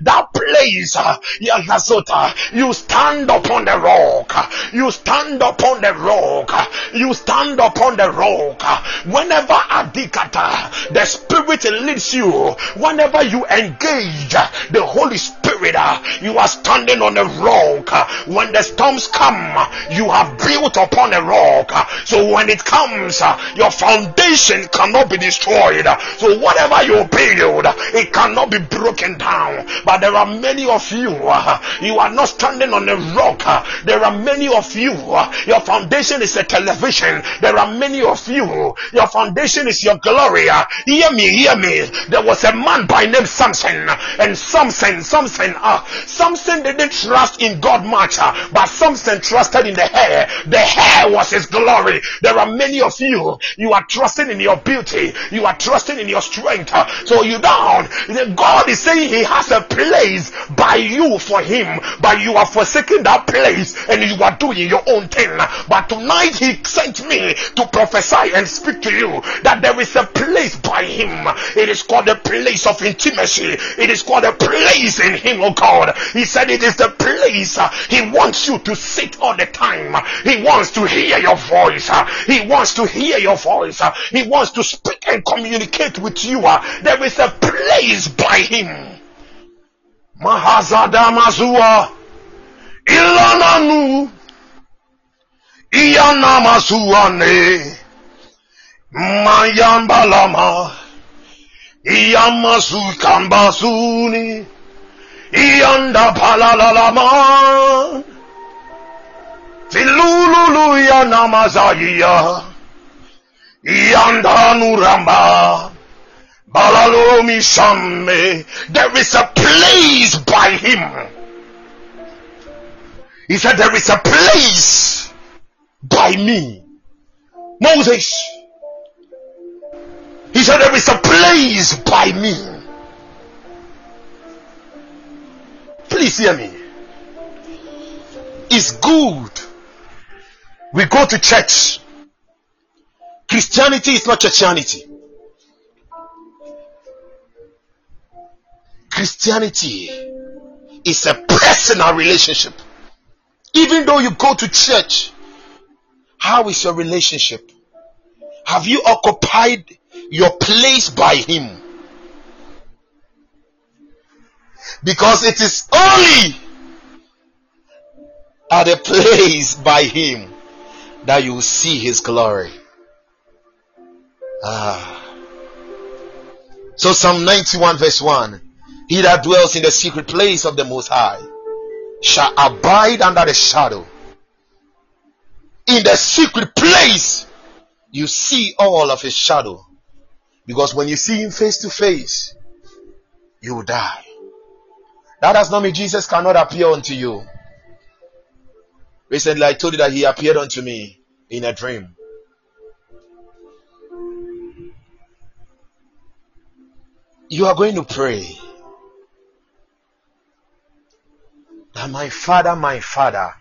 that place, Yazota, uh, you stand upon the rock. You stand upon the rock. You stand upon the rock. Whenever Adikata, the Spirit leads you, whenever you engage the Holy Spirit, uh, you are standing on the rock. When the storms come, you have built upon a rock. So when it comes, your foundation cannot be destroyed. So whatever you build, it cannot be broken down. But there are many of you, you are not standing on a rock. There are many of you, your foundation is a television. There are many of you, your foundation is your glory. Hear me, hear me. There was a man by name Samson, and Samson, Samson, uh, Samson didn't trust in God much, uh, but Samson trusted in the hair. The hair was his glory. There are many of you, you are trusting in your beauty, you are trusting in your strength. So you down. God is saying He has a place by you for Him, but you are forsaking that place and you are doing your own thing. But tonight He sent me to prophesy and speak to you that there is a place by Him. It is called a place of intimacy. It is called a place in Him, oh God. He said it is the place uh, He wants you to sit all the time. He wants to hear your voice. Uh, he wants to hear your voice. Uh, he wants to speak and communicate with you. There is a place by Him. Mahazada Mazua Ilananu Iyana Masuane Mayambalama Iyamasu Kambasuni Yanda palalalaman. Filululu ya namazaya. Yanda nuramba. Balalomi shamme. There is a place by him. He said there is a place by me. Moses. He said there is a place by me. Please hear me. It's good. We go to church. Christianity is not churchianity. Christianity is a personal relationship. Even though you go to church, how is your relationship? Have you occupied your place by Him? Because it is only at a place by Him that you see His glory. Ah. So, Psalm 91, verse 1 He that dwells in the secret place of the Most High shall abide under the shadow. In the secret place, you see all of his shadow. Because when you see him face to face, you will die. That does not mean Jesus cannot appear unto you. Recently, I told you that he appeared unto me in a dream. You are going to pray. That my father, my father,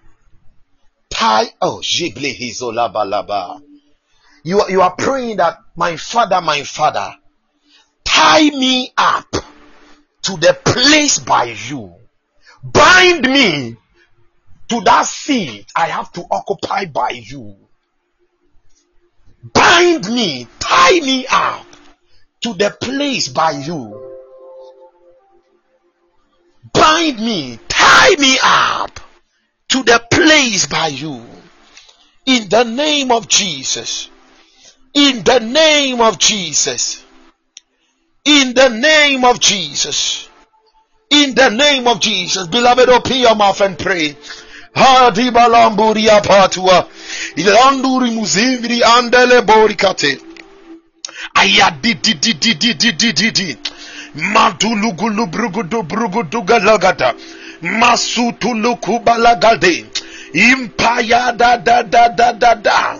tie oh hizolabalaba. You you are praying that my father, my father, tie me up to the place by you. Bind me to that seat I have to occupy by you. Bind me, tie me up to the place by you. Bind me, tie me up to the place by you. In the name of Jesus. In the name of Jesus. In the name of Jesus. In the name of Jesus. Beloved, open your mouth and pray. Hadiba lamburia patua. Ilanduri muzivri andele borikate. Ayadi di di di di di di di di. Madulugulu brugudu brugudu galagada. Masutuluku balagade. Impaya da da da da da da.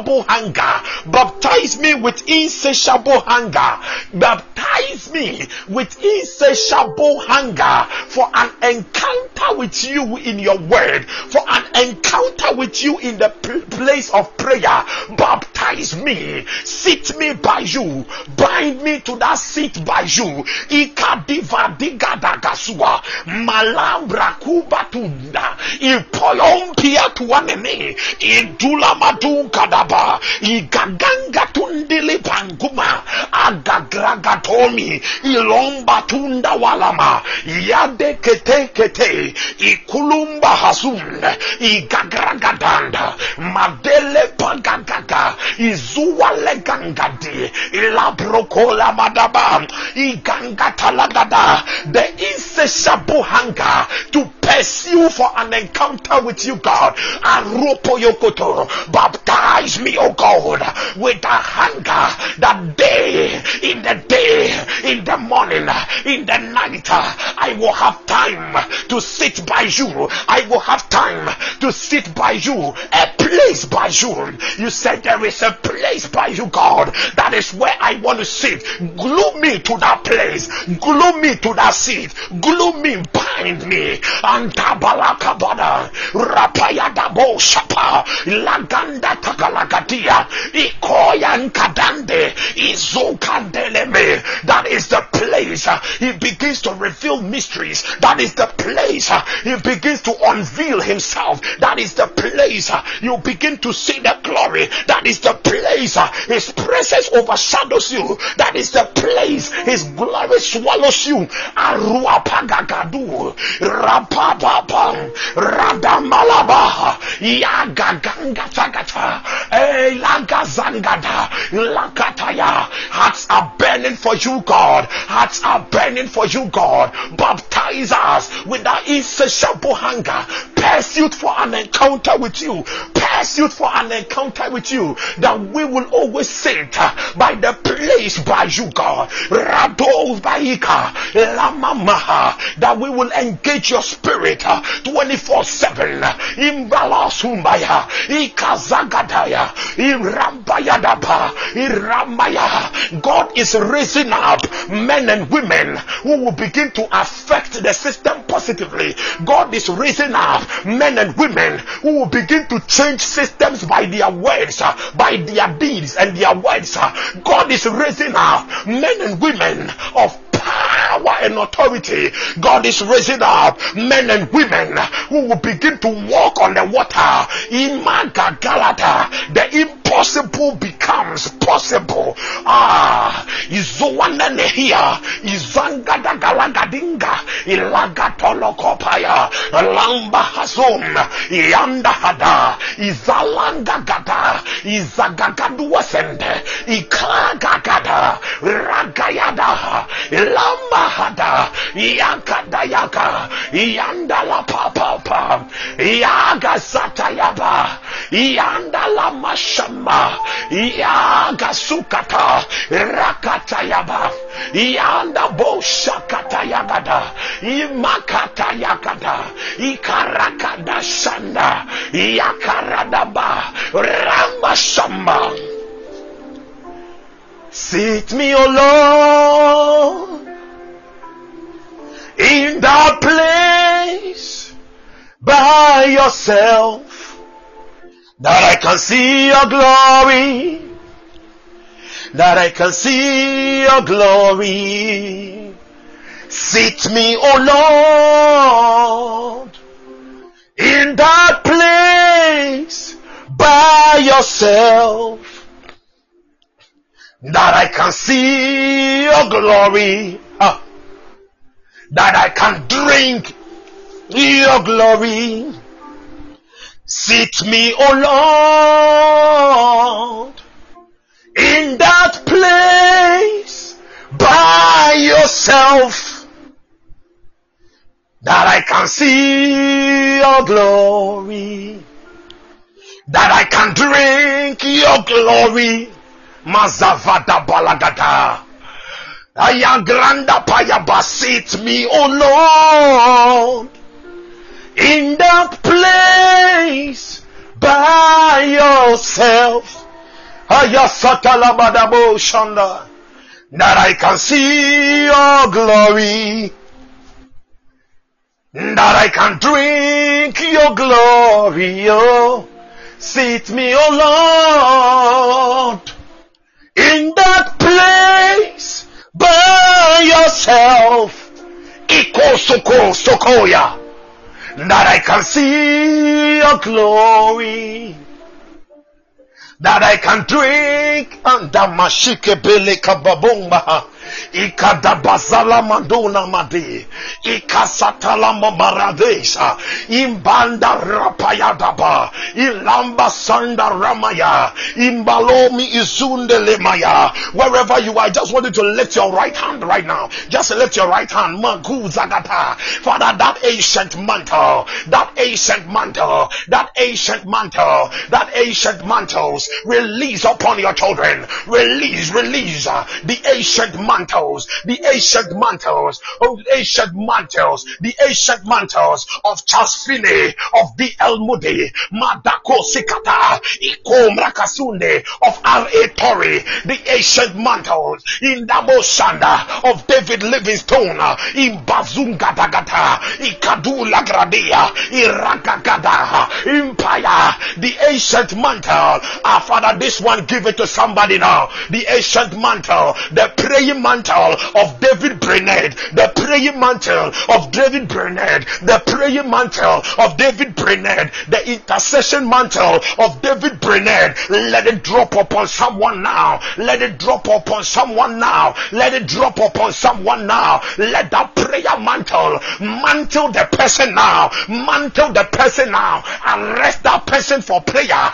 hunger. Baptize me with insatiable hunger. Baptize me with insatiable hunger for an encounter with you in your word, for an encounter with you in the pl- place of prayer. Baptize me, sit me by you, bind me to that seat by you. Ikadiva malambra kubatunda, ipoyompia tuanene, idula madunkadaba, igaganga tundili panguma, agagragatomi, ilomba tunda walama, yade kete kete, ikulumba hasun, igagragadanda, madele pagagaga, izuwale gangadi, ilabrokola madaba, igangatalagada, the insatiable hunger to pursue for an encounter with you, God. Aropo yokoto, baptize me, oh God, with a hunger that day, in the day, in the morning, in the night, I will have time to sit by you. I will have time to sit by you, a place by you. You said there is a place by you, God. That is where I want to sit. Glue me to that place. Glue me to that seat. Glue me, bind me. And tabalakabada. rapayadabo shapa laganda takalagadia ikoyan izukandeleme. That is the place uh, he begins to reveal mysteries. That is the place uh, he begins to unveil himself. That is the place uh, you begin to see the glory. That is the place his presence overshadows you. That is the place his glory swallows you. Aruapagagadu rapapapam radamalaba yagagangata elagazangada lakataya. Hearts are burning for you God. Hearts are burning for you God. Baptize us with that insatiable hunger. Pursuit for an encounter with you. Pursuit for an encounter with you that we will always sit by the place by you God. Rado Baika Lamamaha that we will engage your spirit uh, 24 7 Imbala Sumbaya Ikazagadaya God is raising up men and women who will begin to affect the system positively. God is raising up men and women who will begin to change systems by their words uh, by their deeds and their words. Uh, God is raising up men and women of power and authority. God is raising up men and women who will begin to walk on the water. In Galata, the impossible becomes possible. Ah, Izowana Nehia, Izangada Galagadinga, Ilagatolokopaya, Lamba Hazum, Yanda Hada, Izalanga Gada, Izagagaduasende, Ikagagada, Ragayada, lamba hada yakada yaka yanda la papa yaga sata yaba yanda la mashamba yaga sukata rakata yaba yanda boshakata yagada imakata yakada ikarakada shanda yakaradaba ramba shamba Sit me, O Lord, in that place by yourself, that I can see your glory, that I can see your glory. Sit me, O Lord, in that place by yourself that I can see your glory, ah, that I can drink your glory. Sit me, O Lord, in that place by yourself, that I can see your glory, that I can drink your glory Mazavada balagada. Ayagranda payabasit me, oh Lord, in that place by yourself. That I can see your glory. That I can drink your glory. Oh, sit me, oh Lord in that place by yourself. Iko soko sokoya. That I can see your glory. That I can drink. Under mashike bele kababomba. Ikadabazala mandona made ikasatala mabaradesha imbanda rapayadaba ilamba sanda ramaya. Imbalomi izunde lemaya. Wherever you are I just want you to lift your right hand right now. Just lift your right hand. Magu zagata. Father that ancient mantle that ancient mantle that ancient mantle that ancient mantles release upon your children. Release, release uh, the ancient mantles, the ancient mantles, oh, ancient mantles, the ancient mantles of Charles Finney, of D.L. Moody, Madako Sikata, Iko Mrakasunde, of R.A. Torrey, the ancient mantles in Damoshanda of David Livingstone, in Bazungadagata, Ikadu Lagradia, Irakagada, Empire, the ancient mantle. Father, this one give it to somebody now. The ancient mantle, the praying mantle of David Brainerd, the praying mantle of David Brainerd, the praying mantle of David Brainerd, the intercession mantle of David Brainerd. Let it drop upon someone now. Let it drop upon someone now. Let it drop upon someone now. Let that prayer mantle mantle the person now. Mantle the person now. Arrest that person for prayer.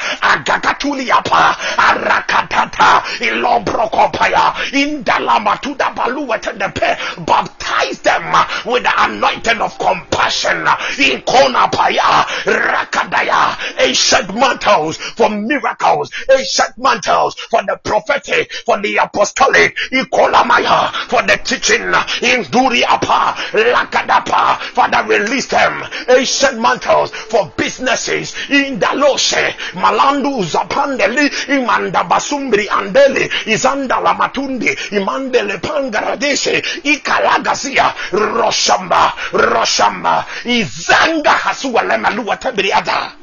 Agagatuliapa. Arakatata. Ilobrokopaya. Indalamatuda baluwetedepe. Baptize them with the anointing of compassion. In Konapaya. Rakadaya. Ancient mantles for miracles. Ancient mantles for the prophetic. For the apostolic. Ikolamaya. For the teaching. In Duriapa. Lakadapa. Father, release them. Ancient mantles for businesses. In Daloshe. Malandu Zapandeli. Imanda Basumbri Andele. Izanda la Lamatundi. Imandele Pangaradeshe. Ikalagasia. Roshamba. Roshamba. Izanga Hasua Lemalua Tabriada.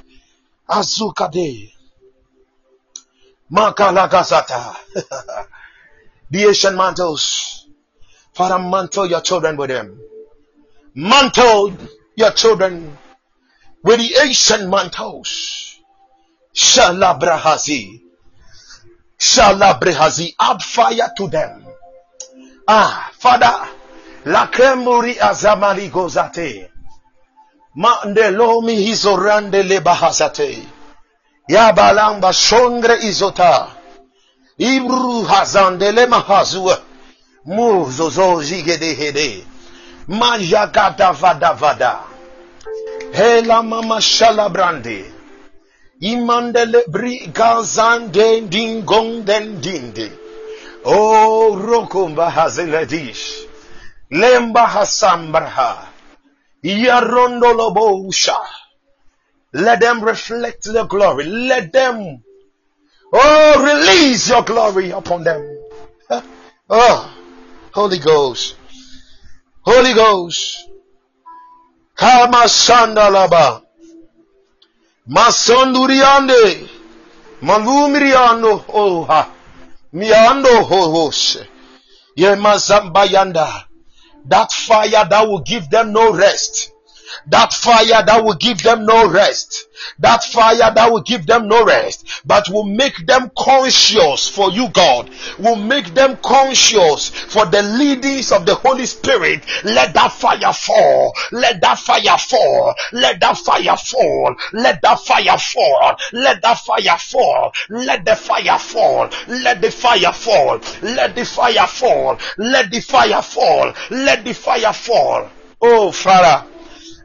Azukade. Makalagasata. the Asian mantles. Father, mantle your children with them. Mantle your children with the Asian mantles. Shalabrahazi. Shalabrahazi. Add fire to them. Ah, Father, La lakemuri azamali gozate. Mandelomi hizorande le lebahazate. Yabalamba shongre izota. Ibru hazandele mahazua. Muzozo zozigede hede. Majakata vada vada. Hela mama shalabrande. Imandele bri gazande dingong den dinde. Oh rokumba hazeledish. Lemba hasambraha. Yarondolobosha. Let them reflect the glory. Let them, oh, release your glory upon them. Oh, Holy Ghost. Holy Ghost. Kama sandalaba. Masonduriande. Malumiriando. Oh, ha. Miando hohoshe. Yemazambayanda. That fire that will give them no rest. That fire that will give them no rest. That fire that will give them no rest, but will make them conscious for you, God. Will make them conscious for the leadings of the Holy Spirit. Let that fire fall. Let that fire fall. Let that fire fall. Let that fire fall. Let that fire fall. Let the fire fall. Let the fire fall. Let the fire fall. Let the fire fall. Let the fire fall. Oh, Father.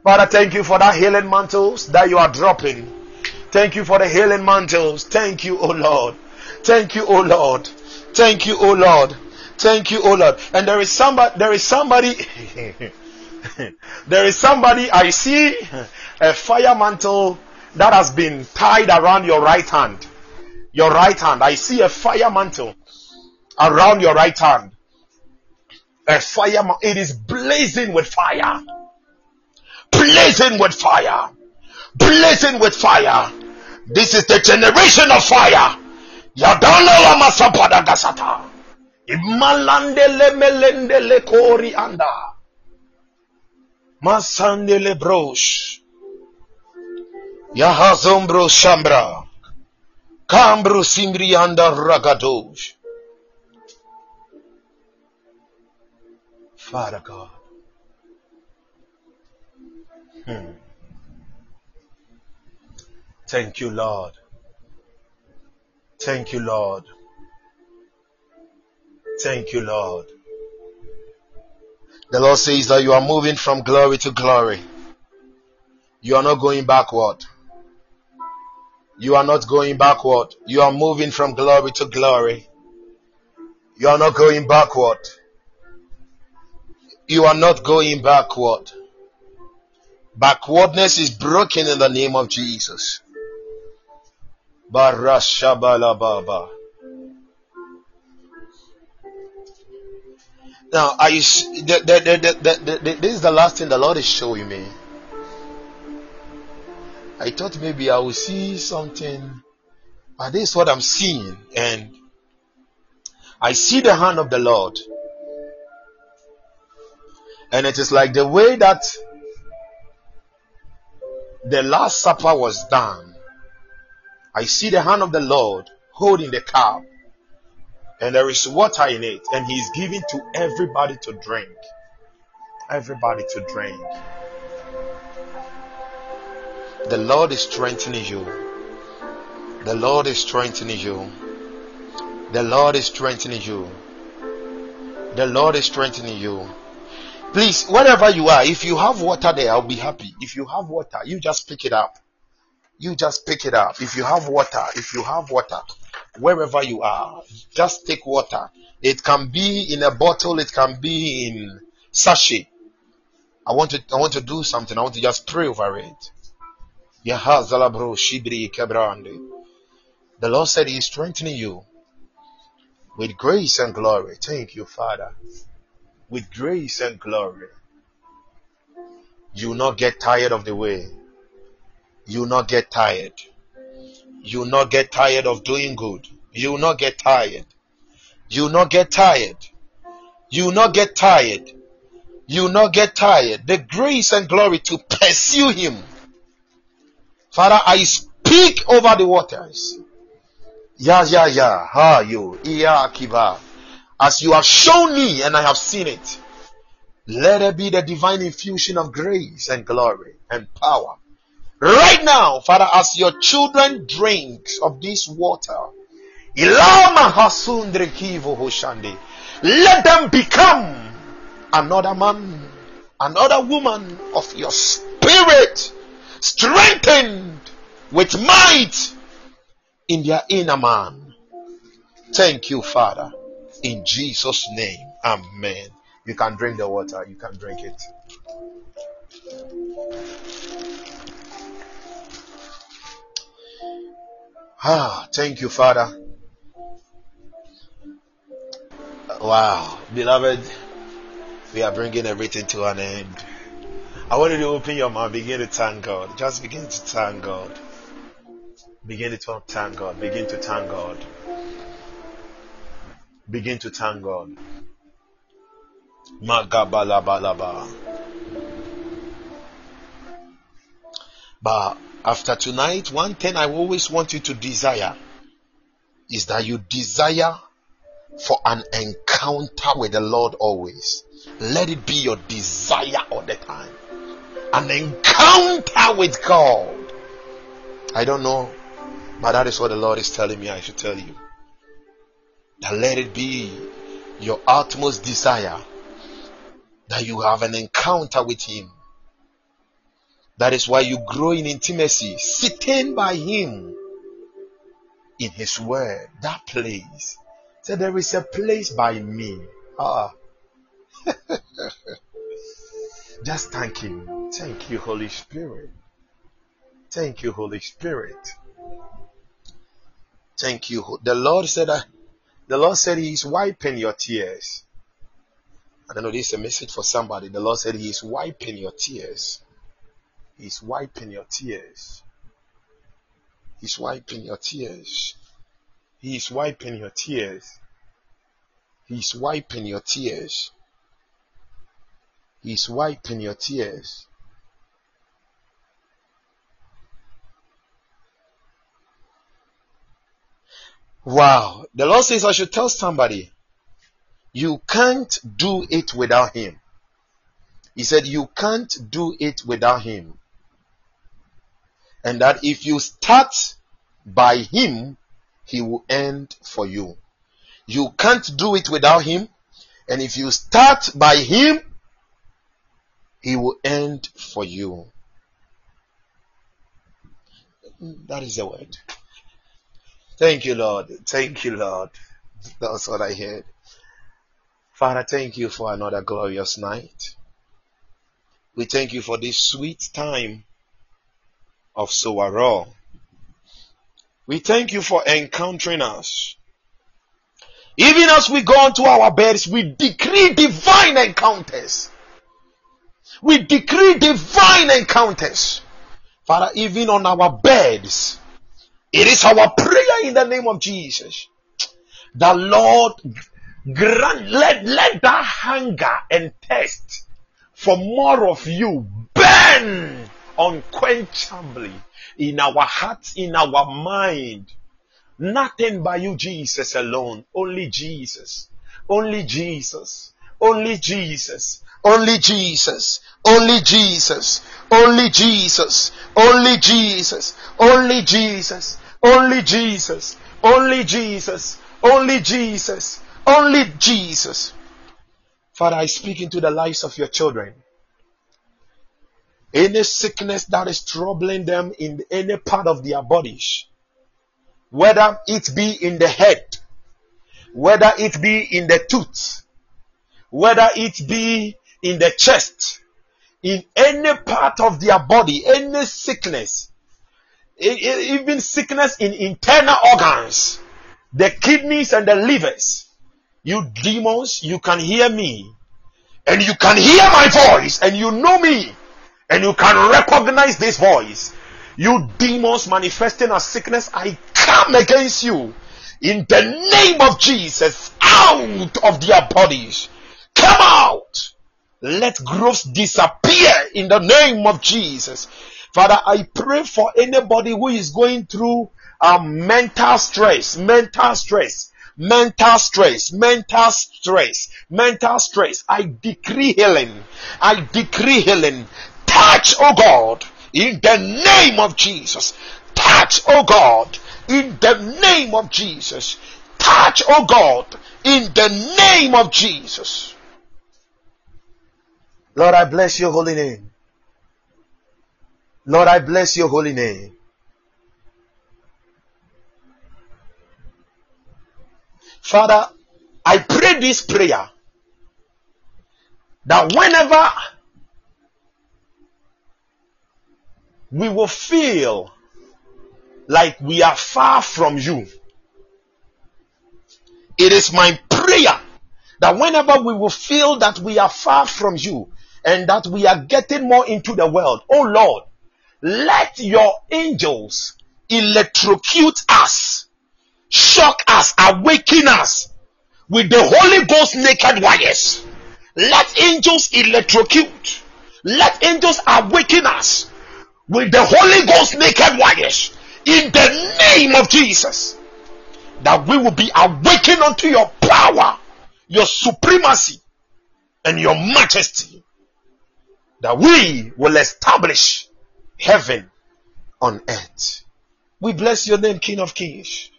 Father, thank you for that healing mantles that you are dropping. Thank you for the healing mantles. Thank you, oh Lord. Thank you, oh Lord. Thank you, oh Lord. Thank you, oh Lord. And there is somebody, there is somebody, there is somebody, I see a fire mantle that has been tied around your right hand. Your right hand. I see a fire mantle around your right hand. A fire, it is blazing with fire blazing with fire. Blazing with fire. This is the generation of fire. Yadala lama. Imalandele melendele. Masandele brosh. Yahazombro shambra. Kambro ragadosh. Father God. Hmm. Thank you, Lord. Thank you, Lord. Thank you, Lord. The Lord says that you are moving from glory to glory. You are not going backward. You are not going backward. You are moving from glory to glory. You are not going backward. You are not going backward. Backwardness is broken in the name of Jesus. Barashabalababa. Now, I, the, the, the, this is the last thing the Lord is showing me. I thought maybe I will see something, but this is what I'm seeing, and I see the hand of the Lord. And it is like the way that the Last Supper was done. I see the hand of the Lord holding the cup, and there is water in it, and He's giving to everybody to drink. Everybody to drink. The Lord is strengthening you. The Lord is strengthening you. The Lord is strengthening you. The Lord is strengthening you. Please, wherever you are, if you have water there, I'll be happy. If you have water, you just pick it up. You just pick it up. If you have water, if you have water, wherever you are, just take water. It can be in a bottle, it can be in sachet. I want to I want to do something. I want to just pray over it. The Lord said He is strengthening you with grace and glory. Thank you, Father with grace and glory. You will not get tired of the way. You will not get tired. You will not get tired of doing good. You will not get tired. You will not get tired. You will not get tired. You will not get tired. The grace and glory to pursue Him. Father, I speak over the waters. Ya, ya, ya. Ha, you. Iya, kiba as you have shown me and I have seen it. Let there be the divine infusion of grace and glory and power. Right now, Father, as your children drink of this water, let them become another man, another woman of your spirit, strengthened with might in their inner man. Thank you, Father. In Jesus' name, Amen. You can drink the water, you can drink it. Ah, thank you, Father. Wow, beloved, we are bringing everything to an end. I want you to open your mouth, begin to thank God. Just begin to thank God. Begin to thank God. Begin to thank God. Begin to thank God. Magabalabalaba. But after tonight, one thing I always want you to desire is that you desire for an encounter with the Lord always. Let it be your desire all the time. An encounter with God. I don't know, but that is what the Lord is telling me I should tell you. That let it be your utmost desire that you have an encounter with Him. That is why you grow in intimacy, sitting by Him in His Word. That place. So there is a place by me. Ah. Just thank Him. Thank you, Holy Spirit. Thank you, Holy Spirit. Thank you. The Lord said that the Lord said He is wiping your tears. I don't know, this is a message for somebody. The Lord said He is wiping your tears. He's wiping your tears. He's wiping your tears. He's wiping your tears. He's wiping your tears. He's wiping your tears. Wow. The Lord says I should tell somebody, you can't do it without Him. He said, you can't do it without Him. And that if you start by Him, He will end for you. You can't do it without Him. And if you start by Him, He will end for you. That is the word. Thank you, Lord. Thank you, Lord. That's what I heard. Father, thank you for another glorious night. We thank you for this sweet time of SOAROAR. We thank you for encountering us. Even as we go onto our beds, we decree divine encounters. We decree divine encounters. Father, even on our beds, it is our prayer in the name of Jesus. The Lord grant, let, let that hunger and thirst for more of you burn unquenchably in our hearts, in our mind. Nothing by you, Jesus alone. Only Jesus. Only Jesus. Only Jesus. Only Jesus. Only Jesus. Only Jesus. Only Jesus. Only Jesus. Only Jesus. Only Jesus. Only Jesus. Only Jesus. Father, I speak into the lives of your children. Any sickness that is troubling them in any part of their bodies, whether it be in the head, whether it be in the tooth, whether it be in the chest, in any part of their body, any sickness, even sickness in internal organs, the kidneys and the livers, you demons, you can hear me and you can hear my voice and you know me and you can recognize this voice. You demons manifesting as sickness, I come against you in the name of Jesus out of their bodies. Come out. Let growths disappear in the name of Jesus. Father, I pray for anybody who is going through um, mental stress, mental stress, mental stress, mental stress, mental stress. I decree healing. I decree healing. Touch, oh God, in the name of Jesus. Touch, oh God, in the name of Jesus. Touch, oh God, in the name of Jesus. Lord, I bless your holy name. Lord, I bless your holy name. Father, I pray this prayer that whenever we will feel like we are far from you, it is my prayer that whenever we will feel that we are far from you and that we are getting more into the world, oh Lord, let your angels electrocute us shock us, awaken us with the Holy Ghost naked wires. Let angels electrocute. Let angels awaken us with the Holy Ghost naked wires in the name of Jesus. That we will be awakened unto your power, your supremacy, and your majesty. That we will establish heaven on earth. We bless your name, King of Kings.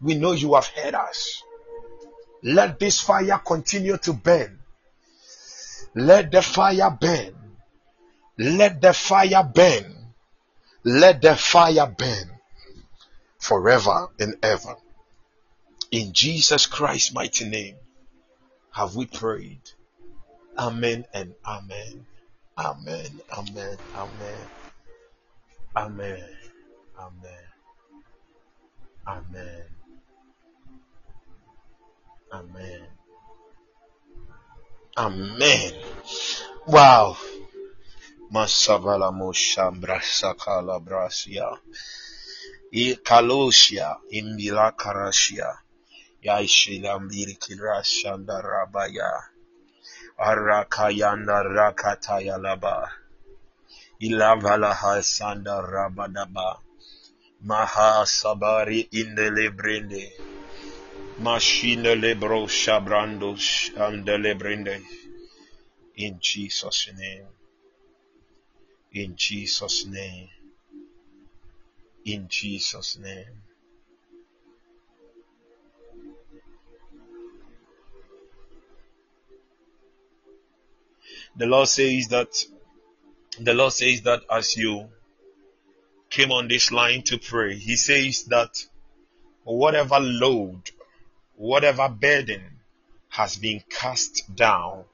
We know you have heard us. Let this fire continue to burn. Let the fire burn. Let the fire burn. Let the fire burn forever and ever. In Jesus Christ's mighty name have we prayed. Amen and amen. Amen. Amen. Amen. Amen. Amen. Amen. Amen. Amen. Wow. Masavala moshambra sakala brasia. Ikalosia imbila karashia. Yaishilambiri kirashanda rabaya. Arakayanda rakataya laba. Ilavala hasanda rabadaba. Maha sabari indele brinde. Machine lebro shabrandos and lebrinde. In Jesus' name. In Jesus' name. In Jesus' name. The Lord says that the Lord says that as you came on this line to pray. He says that whatever load, whatever burden has been cast down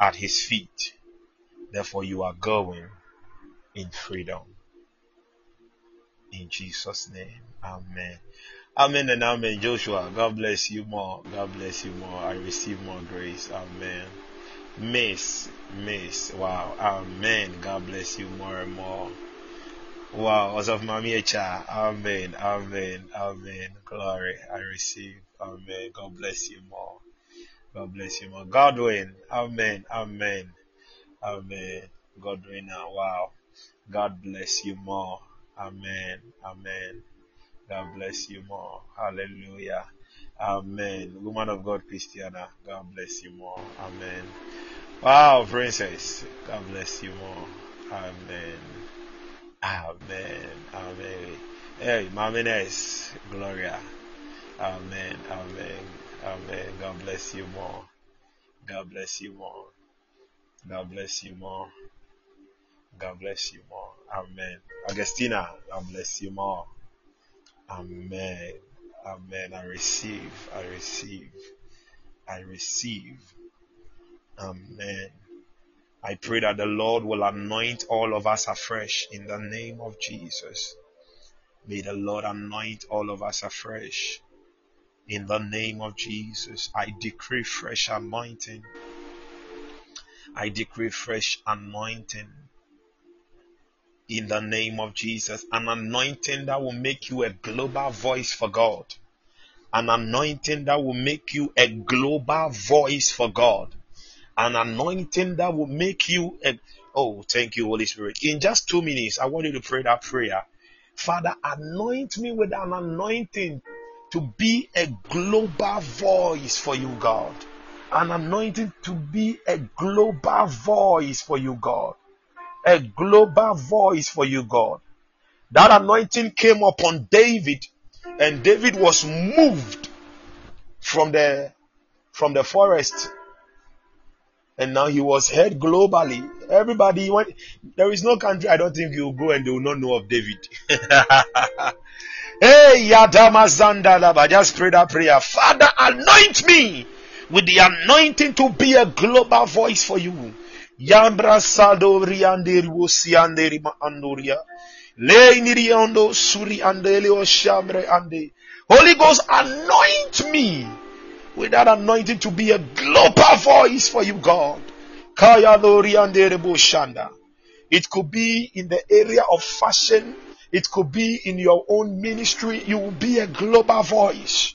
at his feet, therefore you are going in freedom. In Jesus' name, Amen. Amen and Amen. Joshua, God bless you more. God bless you more. I receive more grace. Amen. Miss, Miss, wow, Amen. God bless you more and more. Wow, as of Mami Echa, Amen, Amen, Amen. Glory, I receive. Amen. God bless you more. God bless you more. Godwin, Amen, Amen, Amen. Godwin, ah, wow. God bless you more. Amen, Amen. God bless you more. Hallelujah. Amen. Woman of God, Christiana, God bless you more. Amen. Wow, princess, God bless you more. Amen. Amen. Amen. Hey, Mamines, Gloria. Amen. Amen. Amen. God bless you more. God bless you more. God bless you more. God bless you more. Amen. Augustina, God bless you more. Amen. Amen. I receive. I receive. I receive. Amen. I pray that the Lord will anoint all of us afresh in the name of Jesus. May the Lord anoint all of us afresh in the name of Jesus. I decree fresh anointing. I decree fresh anointing in the name of Jesus. An anointing that will make you a global voice for God. An anointing that will make you a global voice for God. An anointing that will make you a oh, thank you, Holy Spirit. In just two minutes, I want you to pray that prayer. Father, anoint me with an anointing to be a global voice for you, God. An anointing to be a global voice for you, God a global voice for you, God. That anointing came upon David, and David was moved from the from the forest, and now he was heard globally. Everybody went. There is no country I don't think you go and they will not know of David. hey, Yadama Zandalaba, just pray that prayer. Father, anoint me with the anointing to be a global voice for you. Yambra sadori anderi wosi anderi ma andoria. Leiniri ando suri andeli o shambre ande. Holy Ghost, anoint me with that anointing to be a global voice for you, God. Kaya andere shanda. It could be in the area of fashion. It could be in your own ministry. You will be a global voice.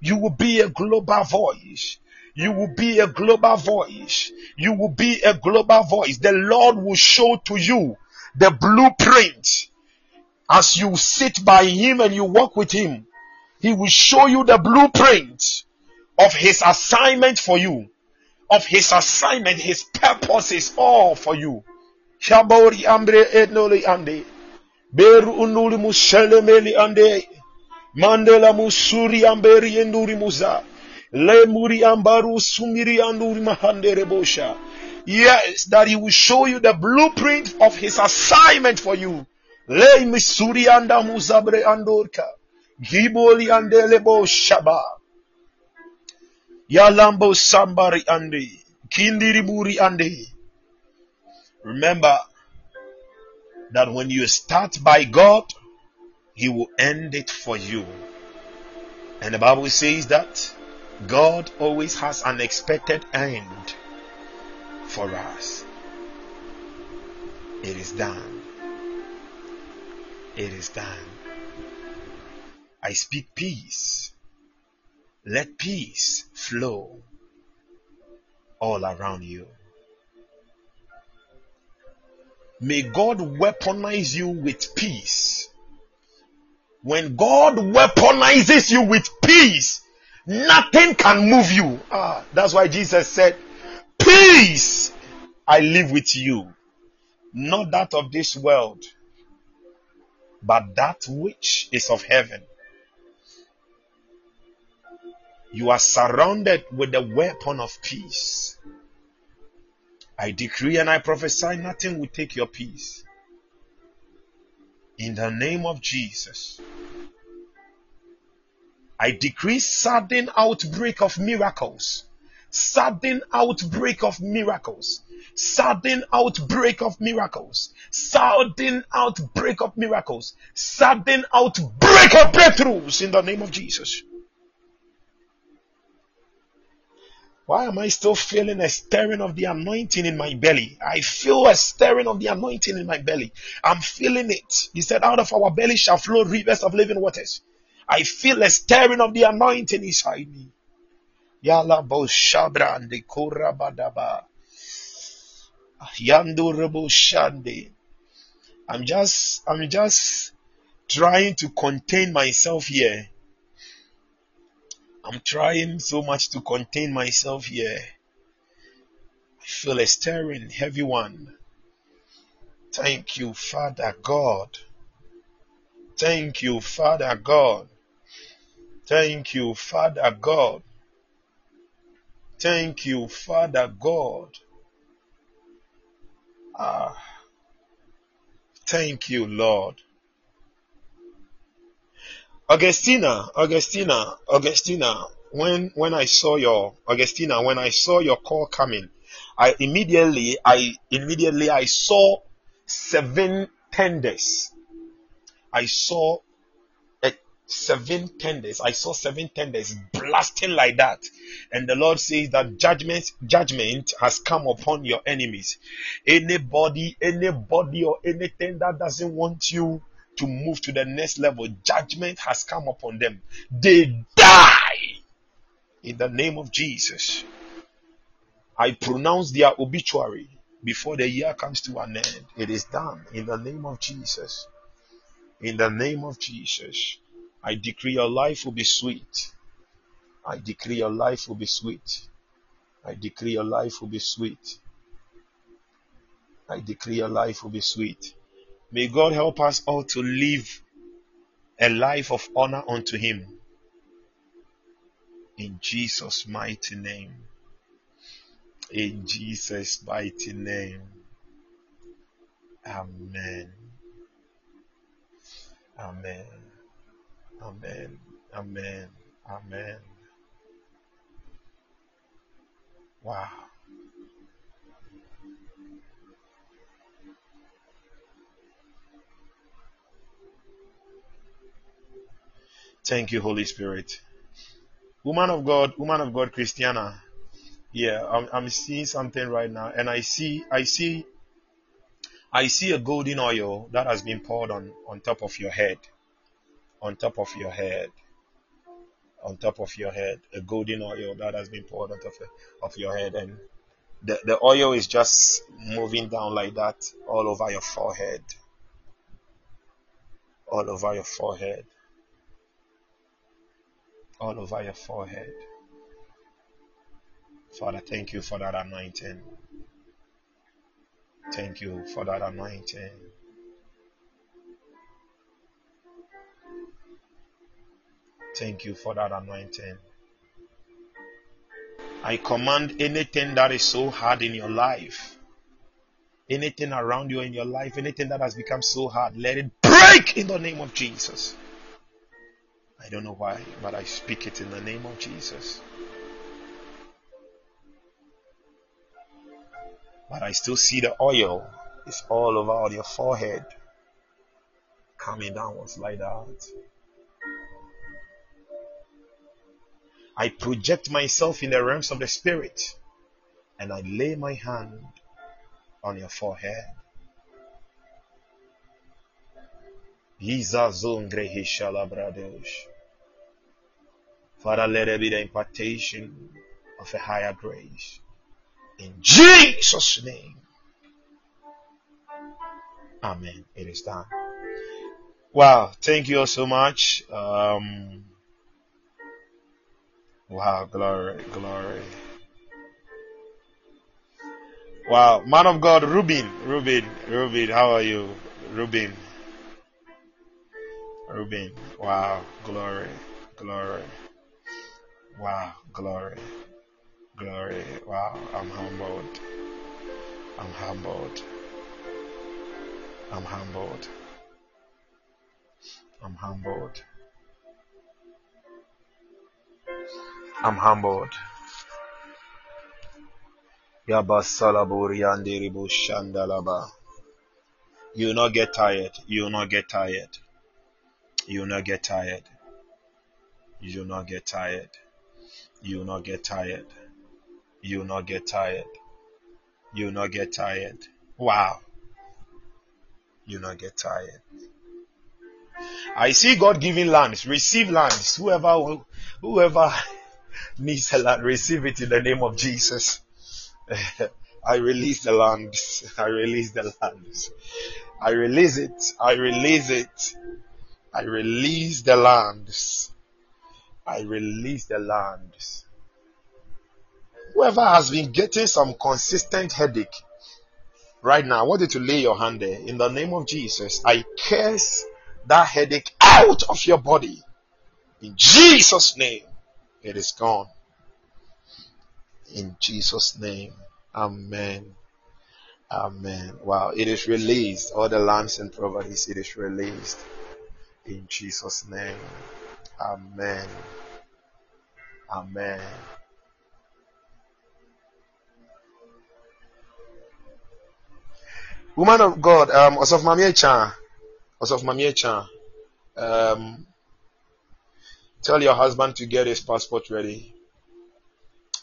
You will be a global voice. You will be a global voice. You will be a global voice. The Lord will show to you the blueprint as you sit by Him and you walk with Him. He will show you the blueprint of His assignment for you, of His assignment, His purposes all for you. Ambre. Beru. Mandela musuri amberi enduri muza. Le muri ambaru sumiri anduri mahandere bosha. Yes, that he will show you the blueprint of his assignment for you. Le misuri anda muzabre andorka. Giboli andele bo shaba. Yalambo sambari ande. Kindiri buri ande. Remember that when you start by God, he will end it for you. And the Bible says that God always has an expected end for us. It is done. It is done. I speak peace. Let peace flow all around you. May God weaponize you with peace. When God weaponizes you with peace, nothing can move you. Ah, that's why Jesus said, Peace I live with you, not that of this world, but that which is of heaven. You are surrounded with the weapon of peace. I decree and I prophesy nothing will take your peace. In the name of Jesus. I decree sudden outbreak of miracles. Sudden outbreak of miracles. Sudden outbreak of miracles. Sudden outbreak of miracles. Sudden outbreak of breakthroughs in the name of Jesus. Why am I still feeling a stirring of the anointing in my belly? I feel a stirring of the anointing in my belly. I'm feeling it. He said, Out of our belly shall flow rivers of living waters. I feel a stirring of the anointing inside me. Yala bo shabra and the badaba. Yandu rebo shande. I'm just, I'm just trying to contain myself here. I'm trying so much to contain myself here. I feel a stirring, heavy one. Thank you, Father God. Thank you, Father God. Thank you, Father God. Thank you, Father God. Ah, thank you, Lord. Augustina, Augustina, Augustina, when when I saw your Augustina, when I saw your call coming, I immediately I immediately I saw seven tenders. I saw seven tenders. I saw seven tenders blasting like that. And the Lord says that judgment, judgment has come upon your enemies. Anybody, anybody or anything that doesn't want you to move to the next level, judgment has come upon them. They die in the name of Jesus. I pronounce their obituary before the year comes to an end. It is done in the name of Jesus. In the name of Jesus. I decree your life will be sweet. I decree your life will be sweet. I decree your life will be sweet. I decree your life will be sweet. May God help us all to live a life of honor unto Him. In Jesus' mighty name. In Jesus' mighty name. Amen. Amen. Amen. Amen. Amen. Wow. Thank you, Holy Spirit. Woman of God, woman of God, Christiana. Yeah, I'm, I'm seeing something right now, and I see, I see, I see a golden oil that has been poured on on top of your head on top of your head. On top of your head, a golden oil that has been poured on top of your head, and the, the oil is just moving down like that all over your forehead. All over your forehead. All over your forehead. Father, thank you for that anointing. Thank you for that anointing. Thank you for that anointing. I command anything that is so hard in your life, anything around you in your life, anything that has become so hard, let it break in the name of Jesus. I don't know why, but I speak it in the name of Jesus. But I still see the oil. is all over your forehead. Coming downwards like that. I project myself in the realms of the spirit and I lay my hand on your forehead. Father, let there be the impartation of a higher grace. In Jesus' name. Amen. It is done. Wow. Thank you all so much. Um, Wow, glory, glory. Wow, man of God, Rubin, Rubin, Rubin, how are you? Rubin, Rubin, wow, glory, glory. Wow, glory, glory. Wow, I'm humbled. I'm humbled. I'm humbled. I'm humbled. I'm humbled. Yabasalaburi andiribu shandalaba. You will not get tired. You will not get tired. You will not get tired. You will not get tired. You will not get tired. You will not get tired. You will not get tired. Wow. You will not get tired. I see God giving lands. Receive lands. Whoever whoever needs a land, receive it in the name of Jesus. I release the lands. I release the lands. I release it. I release it. I release the lands. I release the lands. Whoever has been getting some consistent headache right now, I want you to lay your hand there. In the name of Jesus, I curse that headache out of your body. In Jesus' name, it is gone. In Jesus' name, Amen. Amen. Wow, it is released. All the lands and properties, it is released. In Jesus' name. Amen. Amen. Woman of God, um, Osof Mamie Chan, Osof Mamie um, tell your husband to get his passport ready.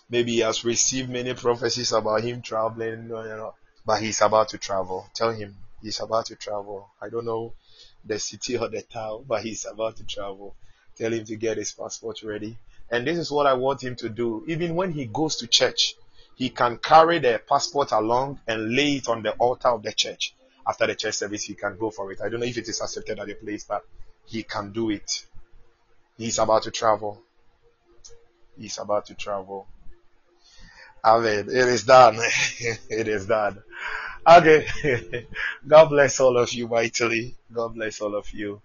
Maybe he has received many prophecies about him traveling, you know, but he's about to travel. Tell him he's about to travel. I don't know the city or the town, but he's about to travel. Tell him to get his passport ready. And this is what I want him to do. Even when he goes to church, he can carry the passport along and lay it on the altar of the church. After the church service, he can go for it. I don't know if it is accepted at the place, but he can do it. He's about to travel. He's about to travel. Amen. It is done. it is done. Okay. God bless all of you mightily. God bless all of you.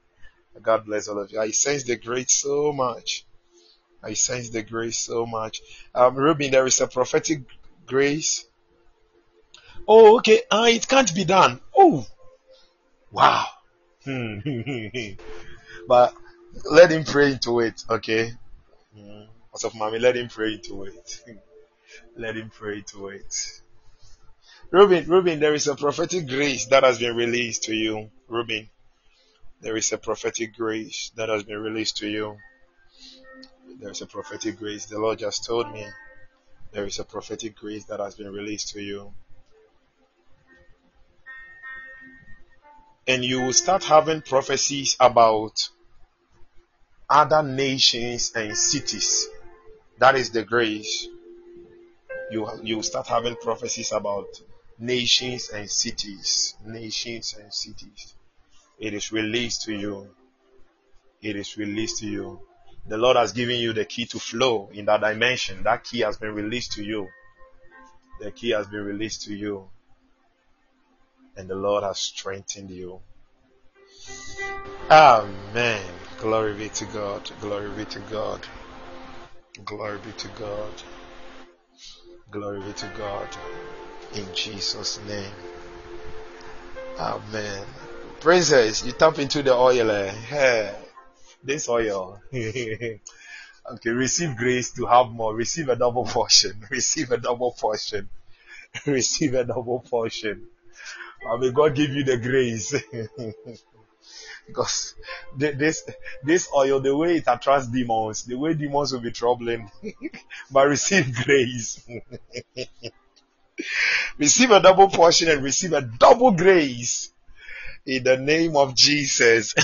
God bless all of you. I sense the grace so much. I sense the grace so much. Um, Ruben, there is a prophetic grace. Oh, okay. Uh, it can't be done. Oh, wow. but let him pray into it, okay? Mm. of mommy, let him pray into it. let him pray to it. Ruben, Ruben, there is a prophetic grace that has been released to you. Ruben, there is a prophetic grace that has been released to you. There is a prophetic grace. The Lord just told me there is a prophetic grace that has been released to you. And you will start having prophecies about other nations and cities. That is the grace. You, you start having prophecies about nations and cities. Nations and cities. It is released to you. It is released to you. The Lord has given you the key to flow in that dimension. That key has been released to you. The key has been released to you. And the Lord has strengthened you. Amen. Glory be to God. Glory be to God. Glory be to God. Glory be to God. In Jesus' name. Amen. Princess, you tap into the oil. Eh? Hey, this oil. okay, receive grace to have more. Receive a double portion. Receive a double portion. receive a double portion. may God give you the grace. Because this this oil, the way it attracts demons, the way demons will be troubling, but receive grace. receive a double portion and receive a double grace in the name of Jesus.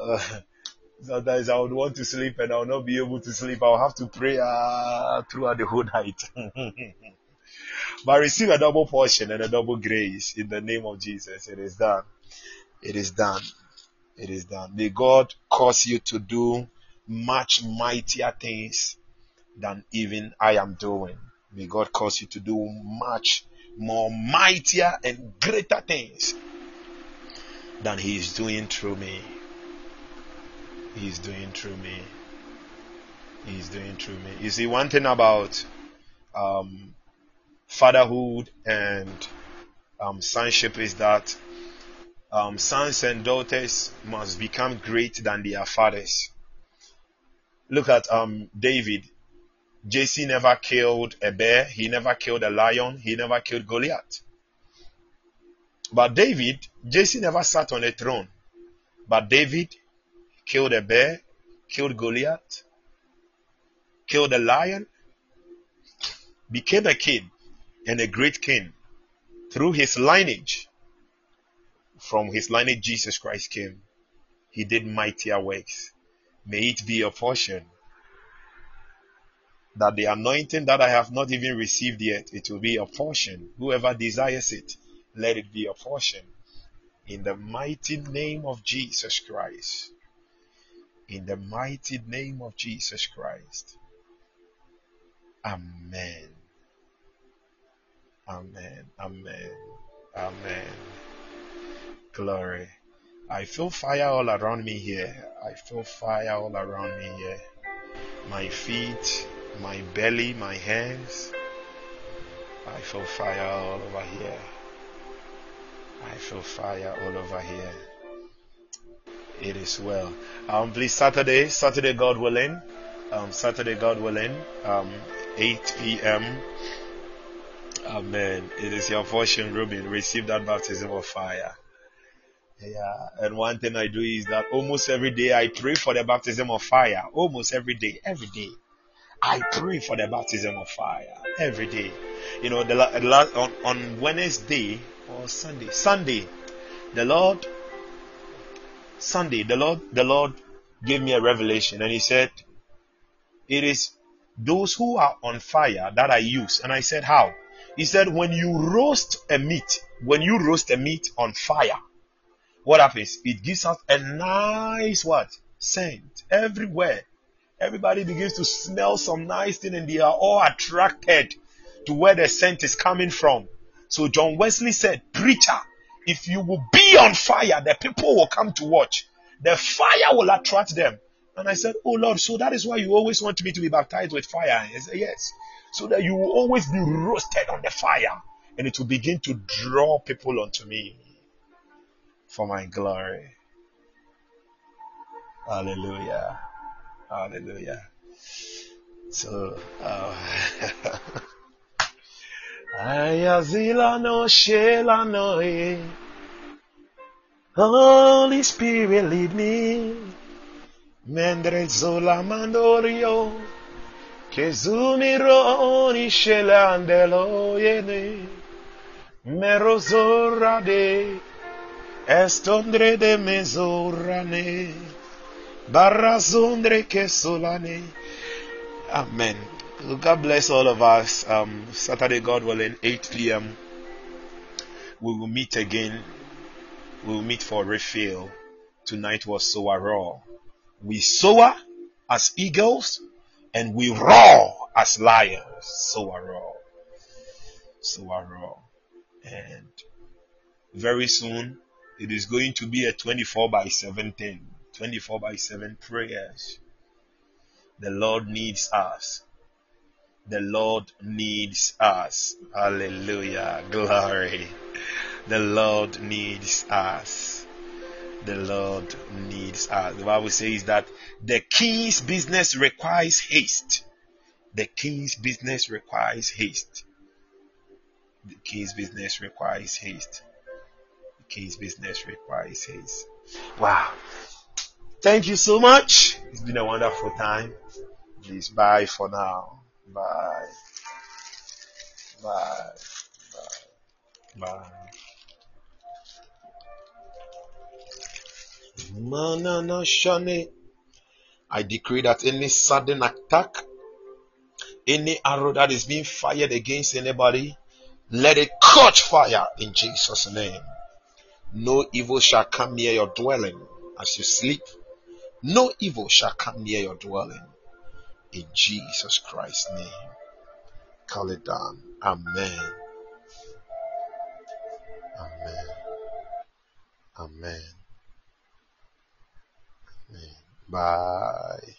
uh, sometimes I would want to sleep and I'll not be able to sleep. I'll have to pray uh, throughout the whole night. But receive a double portion and a double grace in the name of Jesus. It is done. It is done. It is done. May God cause you to do much mightier things than even I am doing. May God cause you to do much more mightier and greater things than He is doing through me. He is doing through me. He is doing through me. You see, one thing about um, fatherhood and um, sonship is that um, sons and daughters must become greater than their fathers. Look at um, David. Jesse never killed a bear, he never killed a lion, he never killed Goliath. But David, Jesse never sat on a throne. But David killed a bear, killed Goliath, killed a lion, became a king and a great king through his lineage. From his lineage, Jesus Christ came. He did mightier works. May it be your portion that the anointing that I have not even received yet, it will be a portion. Whoever desires it, let it be a portion. In the mighty name of Jesus Christ. In the mighty name of Jesus Christ. Amen. Amen. Amen. Amen. Glory. I feel fire all around me here. I feel fire all around me here. My feet, my belly, my hands. I feel fire all over here. I feel fire all over here. It is well. Um, please Saturday, Saturday God willing, um, Saturday God willing, um, 8 p.m. Amen. It is your portion, Ruben. Receive that baptism of fire. Yeah, and one thing I do is that almost every day I pray for the baptism of fire. Almost every day, every day. I pray for the baptism of fire every day. You know, the, the on, on Wednesday or Sunday, Sunday, the Lord, Sunday, the Lord, the Lord gave me a revelation and He said, "It is those who are on fire that I use." And I said, "How?" He said, "When you roast a meat, when you roast a meat on fire, what happens? It gives out a nice what scent everywhere." Everybody begins to smell some nice thing and they are all attracted to where the scent is coming from. So John Wesley said, Preacher, if you will be on fire, the people will come to watch. The fire will attract them. And I said, Oh Lord, so that is why you always want me to be baptized with fire. He said, Yes. So that you will always be roasted on the fire and it will begin to draw people unto me for my glory. Hallelujah. Hallelujah. So, uh, Ayazila no shela no Holy Spirit lead me. Mendre zola mandorio. Kezumiro ni shela andelo yene. Merozora de. Estondre de mezorane. Barazondre kesolane. Amen. God bless all of us. Um, Saturday, God willing, 8 p.m. We will meet again. We will meet for refill. Tonight was SOAROAR. We soar as eagles and we roar as lions. Soar So SOAROAR. And very soon it is going to be a 24 by 7 thing. 24 by 7 prayers. The Lord needs us. The Lord needs us. Hallelujah. Glory. The Lord needs us. The Lord needs us. The Bible says that the king's business requires haste. The king's business requires haste. The king's business requires haste. The king's business requires haste. Wow. Thank you so much. It's been a wonderful time. Please bye for now. Bye. Bye. Bye. Bye. Manana Shane. I decree that any sudden attack, any arrow that is being fired against anybody, let it catch fire in Jesus' name. No evil shall come near your dwelling as you sleep no evil shall come near your dwelling. In Jesus Christ's name. Call it down. Amen. Amen. Amen. Bye.